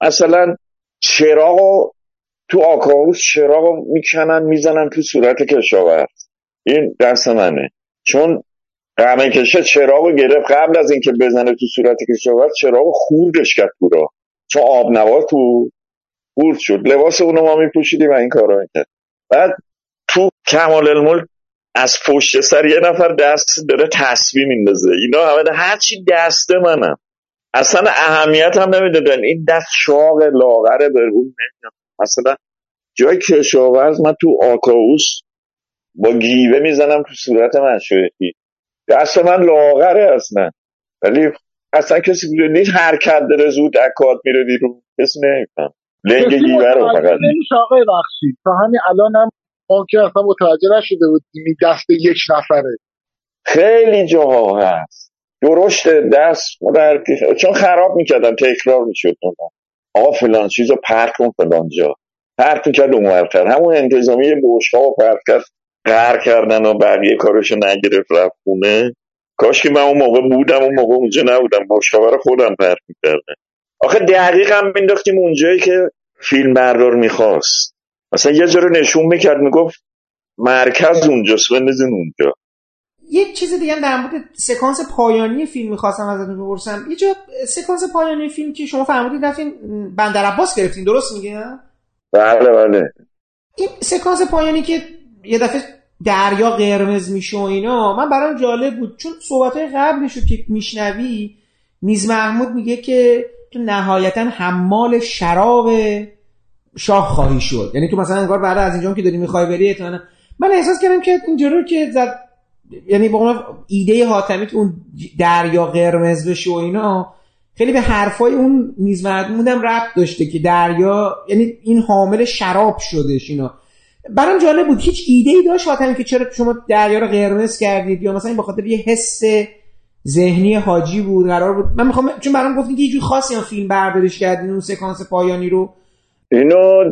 مثلا چراغ تو آکاوس چراغ می‌کنن می‌زنن تو صورت کشاورز. این دست منه. چون قمه کشه چراغ گرفت قبل از اینکه بزنه تو صورت کشاورز چراغ خوردش کرد تو راه چون آب نوا تو خورد شد. لباس اونو ما میپوشیدیم و این کارا می‌کرد بعد تو کمال الملک از پشت سر یه نفر دست داره تصویر میندازه. اینا همه هرچی دست منم. اصلا اهمیت هم نمی‌دادن این دست شاق لاغره به اون مثلا جای کشاورز من تو آکاوس با گیوه می‌زنم تو صورت مشرقی. دست من لاغره اصلا. ولی اصلا کسی نیست حرکت داره زود اکاد میره بیرون. کسی نمیفهم. لنگ گیوه رو فقط. آقای بخشی تا همین الان هم ما که اصلا متوجه نشده این دست یک نفره. خیلی جاها هست. درشت دست شد. چون خراب می‌کردن تکرار می‌شد. آقا فلان چیز رو پرت کن فلان جا. پرت می‌کرد اونورتر همون انتظامی بوشها رو پرت کرد. قهر کردن و بقیه کارشو نگرفت رفت خونه. کاش که من اون موقع بودم اون موقع اونجا نبودم. باشگاه رو خودم پرت می‌کردم. آخه دقیق هم مینداختیم اونجایی که فیلم بردار می‌خواست. مثلا یه جا رو نشون می‌کرد می‌گفت مرکز اونجاست بندازین اونجا. یه چیز دیگه هم در مورد سکانس پایانی فیلم می‌خواستم ازتون بپرسم. یه جا سکانس پایانی فیلم که شما فرمودید رفتین بندر عباس گرفتین درست میگم بله بله. این سکانس پایانی که یه دفعه دریا قرمز میشه و اینا من برام جالب بود. چون صحبت قبلش رو که میشنوی میز محمود میگه که تو نهایتا حمال شراب شاه خواهی شد. یعنی تو مثلا انگار بعد از اینجا که داری می‌خوای بری احتمالاً. من احساس کردم که اینجوری که زد یعنی با ایده حاتمی که اون دریا قرمز بشه و اینا خیلی به حرفای اون میز محمودم ربط داشته که دریا یعنی این حامل شراب شدش اینا. برام جالب بود هیچ ایده ای داشت حاتمی که چرا شما دریا رو قرمز کردید؟ یا مثلا این بخاطر یه حس ذهنی حاجی بود قرار بود؟ من می‌خوام چون برام گفتین که یه جور خاصی هم فیلم بردارش کردین اون سکانس پایانی رو. اینو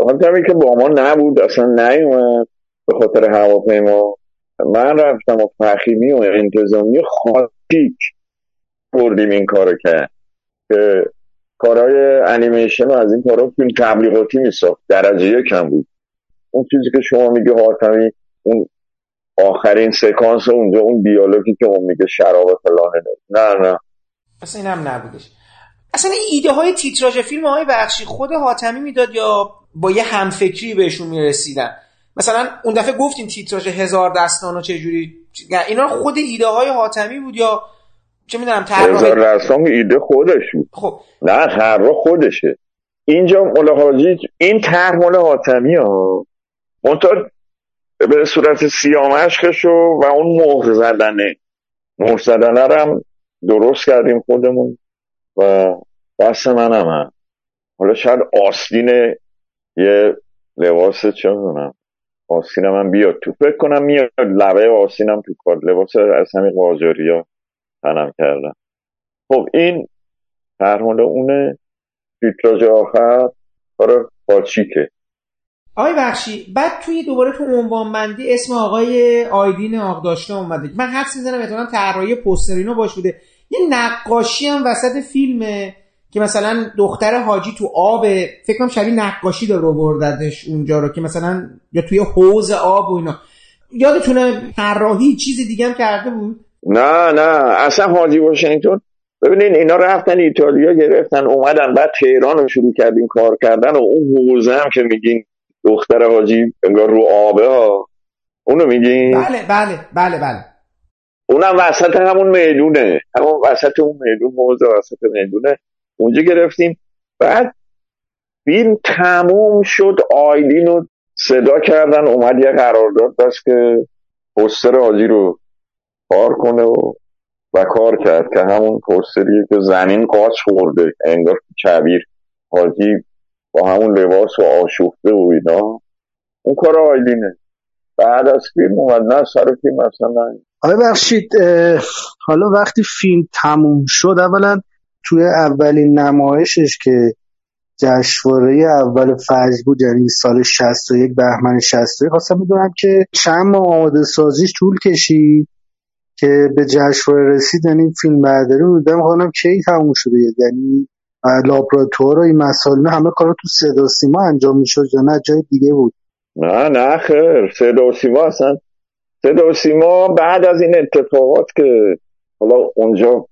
حاتمی که با ما نبود اصلا نیومد به خاطر هواپیما. من رفتم و فخیمی و انتظامی خاطیک بردیم این کارو کرد که کارهای انیمیشن و از این کارا فیلم تبلیغاتی میساخت. درجه یکم بود. اون چیزی که شما میگه حاتمی اون آخرین سکانس اونجا اون دیالوگی که اون میگه شراب فلانه نه نه. اصلا این هم نبودش. اصلا ایده های تیتراژ فیلم های بخشی خود حاتمی می‌داد یا با یه همفکری بهشون می‌رسیدن؟ مثلا اون دفعه گفتین تیتراژ هزار دستان و چه جوری اینا خود ایده های حاتمی بود یا چه می‌دونم هزار دستان ایده خودش بود. خب. نه طراح خودشه. اینجا مال این طرح مال حاتمی ها. منتها به صورت سیامشکشو و اون مهر زدنه. مهر زدنه رو هم درست کردیم خودمون و دست من هم. حالا شاید آستین یه لباس چه می‌دونم. آستین من بیاد تو. فکر کنم میاد. لبه آستینم تو کار. لباس از همین قاجاری ها تنم کردم. خب این فرمانده اونه تیتراژ آخر کار پاچیکه. آقای بخشی بعد توی دوباره تو عنوان بندی اسم آقای آیدین آقداشته اومده. من حدس می‌زنم احتمالاً طراحی پوسترینو باش بوده. یه نقاشی هم وسط فیلمه. که مثلا دختر حاجی تو آب فکر کنم شبیه نقاشی داره برددش اونجا رو که مثلا یا توی حوز آب و اینا. یادتونه طراحی چیز دیگه هم کرده بود؟ نه نه. اصلا حاجی واشنگتن ببینین اینا رفتن ایتالیا گرفتن اومدن بعد تهران رو شروع کردیم کار کردن و اون حوزه هم که میگین دختر حاجی انگار رو آبه ها. اونو میگین؟ بله بله بله بله. اونم وسط همون می‌دونه. همون وسط اون میدون حوزه وسط می‌دونه. اونجا گرفتیم. بعد فیلم تموم شد آیلین رو صدا کردن اومد یه قرارداد داشت که پستر حاجی رو کار کنه و و کار کرد که همون پستریه که زمین قاچ خورده انگار کبیر حاجی با همون لباس و آشوخته و اینا. اون کار آیلینه. بعد از فیلم اومد نه سر فیلم اصلا نه. آیا بخشید حالا وقتی فیلم تموم شد اولا توی اولین نمایشش که جشنواره اول فجر بود یعنی سال 61 بهمن 61 خواستم بدونم که چند ماه آماده سازیش طول کشید که به جشنواره رسید یعنی فیلم برداری بودم خواهم کی تموم شده یعنی لابراتوار و این مسائل همه کارا تو صدا سیما انجام می‌شد یا نه؟ جای دیگه بود. نه نه خیر. صدا سیما اصلا صدا سیما بعد از این اتفاقات که حالا اونجا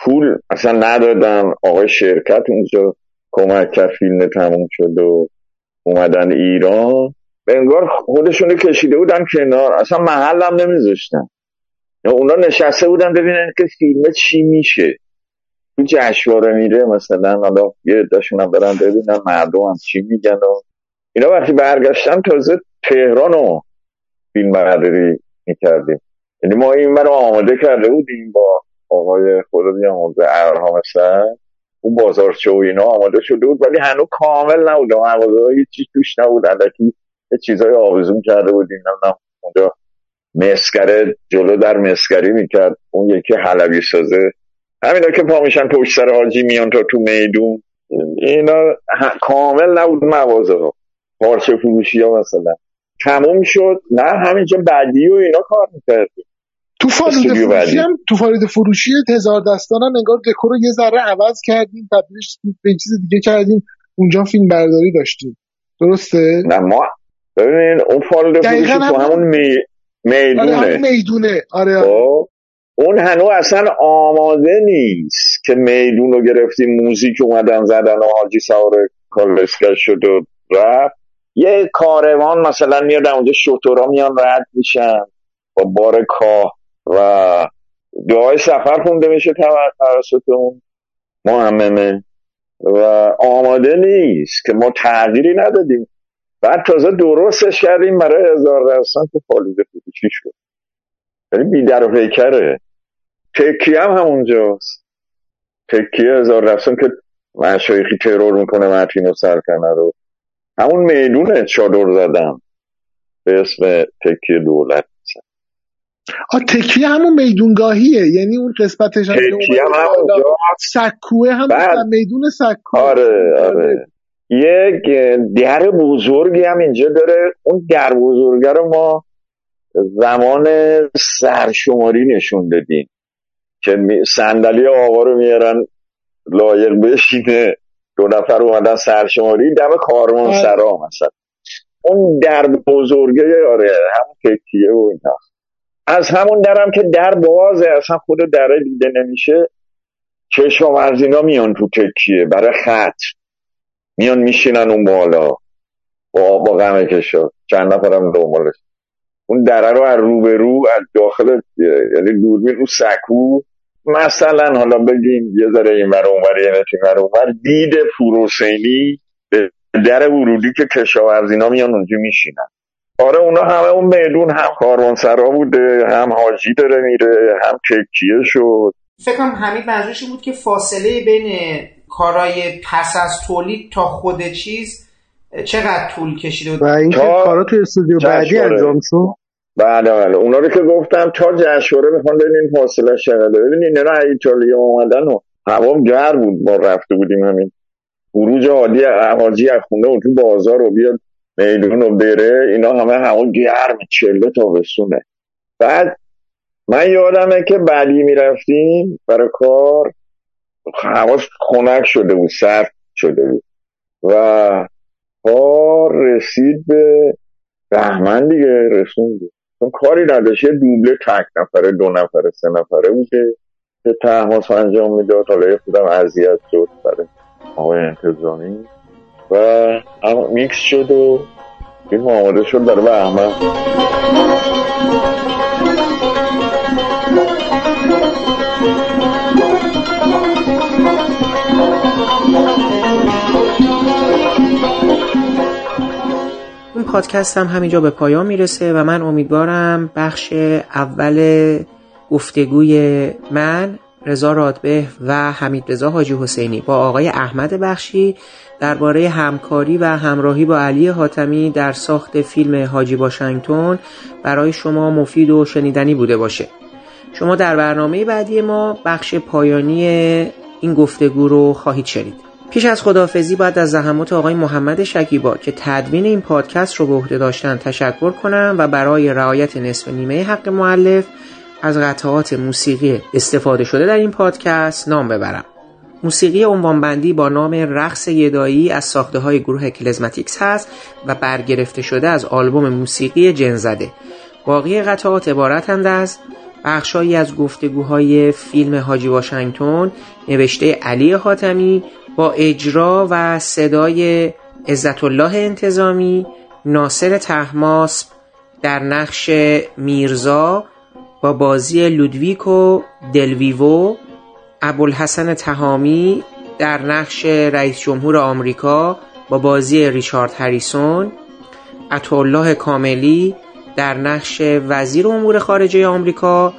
پول اصلا ندادن. آقای شرکت اونجا کمک کرد فیلم تموم شد و اومدن ایران. به انگار خودشونو کشیده بودن کنار. اصلا محل هم نمیذاشتن. اونا نشسته بودن ببینن که فیلم چی میشه. تو جشواره میره مثلا. حالا یه هم برن ببینن مردم هم چی میگن و اینا. وقتی برگشتن تازه تهران رو فیلم برداری می‌کردیم. یعنی ما این رو آماده کرده بودیم با آقای خدا بیامرزه ارهام اون بازارچه و اینا آماده شده بود ولی هنوز کامل نبود مغازه هیچ چیز توش نبود. اندکی یه چیزای آویزون کرده بودیم نمی‌دونم اونجا مسکره جلو در مسکری می‌کرد. اون یکی حلبی سازه. همینا که پا میشن پشت سر حاجی میان تا تو میدون. اینا کامل نبود مغازه ها پارچه فروشی ها مثلا. تموم شد. نه همینجا بعدی و اینا کار می‌کردیم. تو فالود فروشی هم تو فالود فروشی هزار دستان هم انگار دکور رو یه ذره عوض کردیم تبدیلش به چیز دیگه کردیم. اونجا فیلم برداری داشتیم. درسته؟ نه ما ببینین اون فالود فروشی تو همون می می‌دونه. آره همون می‌دونه. آره, آره. خب اون هنوز اصلا آماده نیست که میدون رو گرفتیم موزیک اومدن زدن و حاجی سوار کالسکر شد و رفت. یه کاروان مثلا میاد اونجا شطورا میان رد میشن. با بار کاه. و دعای سفر خونده میشه توسط اون محممه. و آماده نیست که ما تغییری ندادیم. بعد تازه درستش کردیم برای هزار درصد که فالوده فروشی شد؟ یعنی بیدر و پیکره. تکیه هم همونجاست. تکیه هزار درصد که مشایخی ترور می‌کنه متین و سرکنه رو. همون می‌دونه چادر زدم به اسم تکیه دولت. آ تکیه همون میدونگاهیه. یعنی اون قسمتش هم تکیه هم همونجا. سکوه هم میدون سکوه. آره آره. یک در بزرگی هم اینجا داره. اون در بزرگه رو ما زمان سرشماری نشون دادیم که صندلی آقا رو میارن لایق بشینه. دو نفر اومدن سرشماری. دم کارمان سرا مثلا. اون در بزرگه آره هم تکیه و اینا. از همون درم که در بازه اصلا خود دره دیده نمیشه. کشاورز اینا میان تو تکیه برای خط. میان میشینن اون بالا. با, با غم کشا. چند نفرم دنبالش. اون دره رو از رو به رو از داخل یعنی دوربین رو سکو. مثلا حالا بگیم یه ذره این ور اونور یه نتی اونور دید پوروسینی در ورودی که کشاورزینا میان اونجا میشینن. آره اونا همه اون میدون هم کاروانسرا بوده هم حاجی داره میره هم تکیه شد. فکرم همین منظورش بود که فاصله بین کارای پس از تولید تا خود چیز چقدر طول کشیده بود؟ و اینکه کارا تو استودیو بعدی انجام شد. بله بله. اونا رو که گفتم تا جشوره می‌خوان ببینین فاصله چقدر ببینین اینا ایتالیا اومدن و هوا گرم بود ما رفته بودیم همین. خروج عادی حاجی از خونه و تو بازار رو بیاد. میدون رو بره اینا همه هوا گرم چله تا بسونه بعد من یادمه که بعدی می‌رفتیم برای کار هواش خنک شده بود سرد شده بود. و کار رسید به بهمن دیگه رسوند. چون کاری نداشت یه دوبله تک نفره دو نفره سه نفره بوده که تحماس انجام می‌داد. حالا خودم اذیت شد برای آقای انتظامی. و میکس شد و فیلم آماده شد برای بهمن این پادکست هم همینجا به پایان می‌رسه و من امیدوارم بخش اول گفتگوی من رضا رادبه و حمید رضا حاجی حسینی با آقای احمد بخشی درباره همکاری و همراهی با علی حاتمی در ساخت فیلم حاجی واشنگتن برای شما مفید و شنیدنی بوده باشه. شما در برنامه بعدی ما بخش پایانی این گفتگو رو خواهید شنید. پیش از خدافزی باید از زحمات آقای محمد شکیبا که تدوین این پادکست رو به عهده داشتن تشکر کنم و برای رعایت نصف نیمه حق معلف از قطعات موسیقی استفاده شده در این پادکست نام ببرم. موسیقی عنوانبندی با نام رقص یدایی از ساخته های گروه کلزماتیکس هست و برگرفته شده از آلبوم موسیقی جنزده. باقی قطعات عبارتند از بخشهایی از گفتگوهای فیلم حاجی واشنگتن نوشته علی حاتمی با اجرا و صدای عزت الله انتظامی ناصر تحماس در نقش میرزا با بازی لودویکو دلویوو ابوالحسن تهامی در نقش رئیس جمهور آمریکا با بازی ریچارد هریسون عطالله کاملی در نقش وزیر امور خارجه آمریکا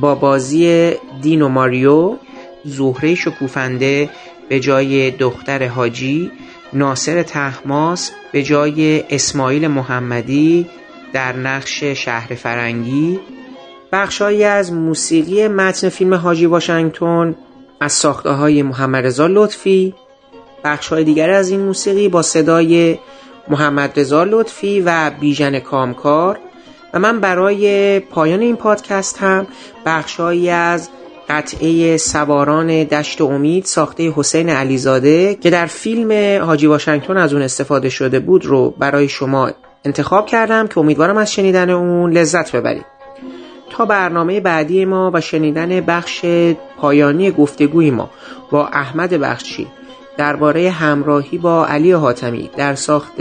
با بازی دینو ماریو زهره شکوفنده به جای دختر حاجی ناصر تحماس به جای اسماعیل محمدی در نقش شهر فرنگی بخشهایی از موسیقی متن فیلم حاجی واشنگتن از ساخته های محمد رضا لطفی. بخش های دیگر از این موسیقی با صدای محمد رضا لطفی و بیژن کامکار. و من برای پایان این پادکست هم بخشهایی از قطعه سواران دشت امید ساخته حسین علیزاده که در فیلم حاجی واشنگتن از اون استفاده شده بود رو برای شما انتخاب کردم که امیدوارم از شنیدن اون لذت ببرید. تا برنامه بعدی ما و شنیدن بخش پایانی گفتگوی ما با احمد بخشی درباره همراهی با علی حاتمی در ساخت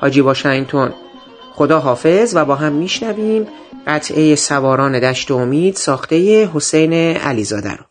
حاجی واشنگتن خدا حافظ و با هم میشنویم. قطعه سواران دشت امید ساخته حسین علیزاده رو.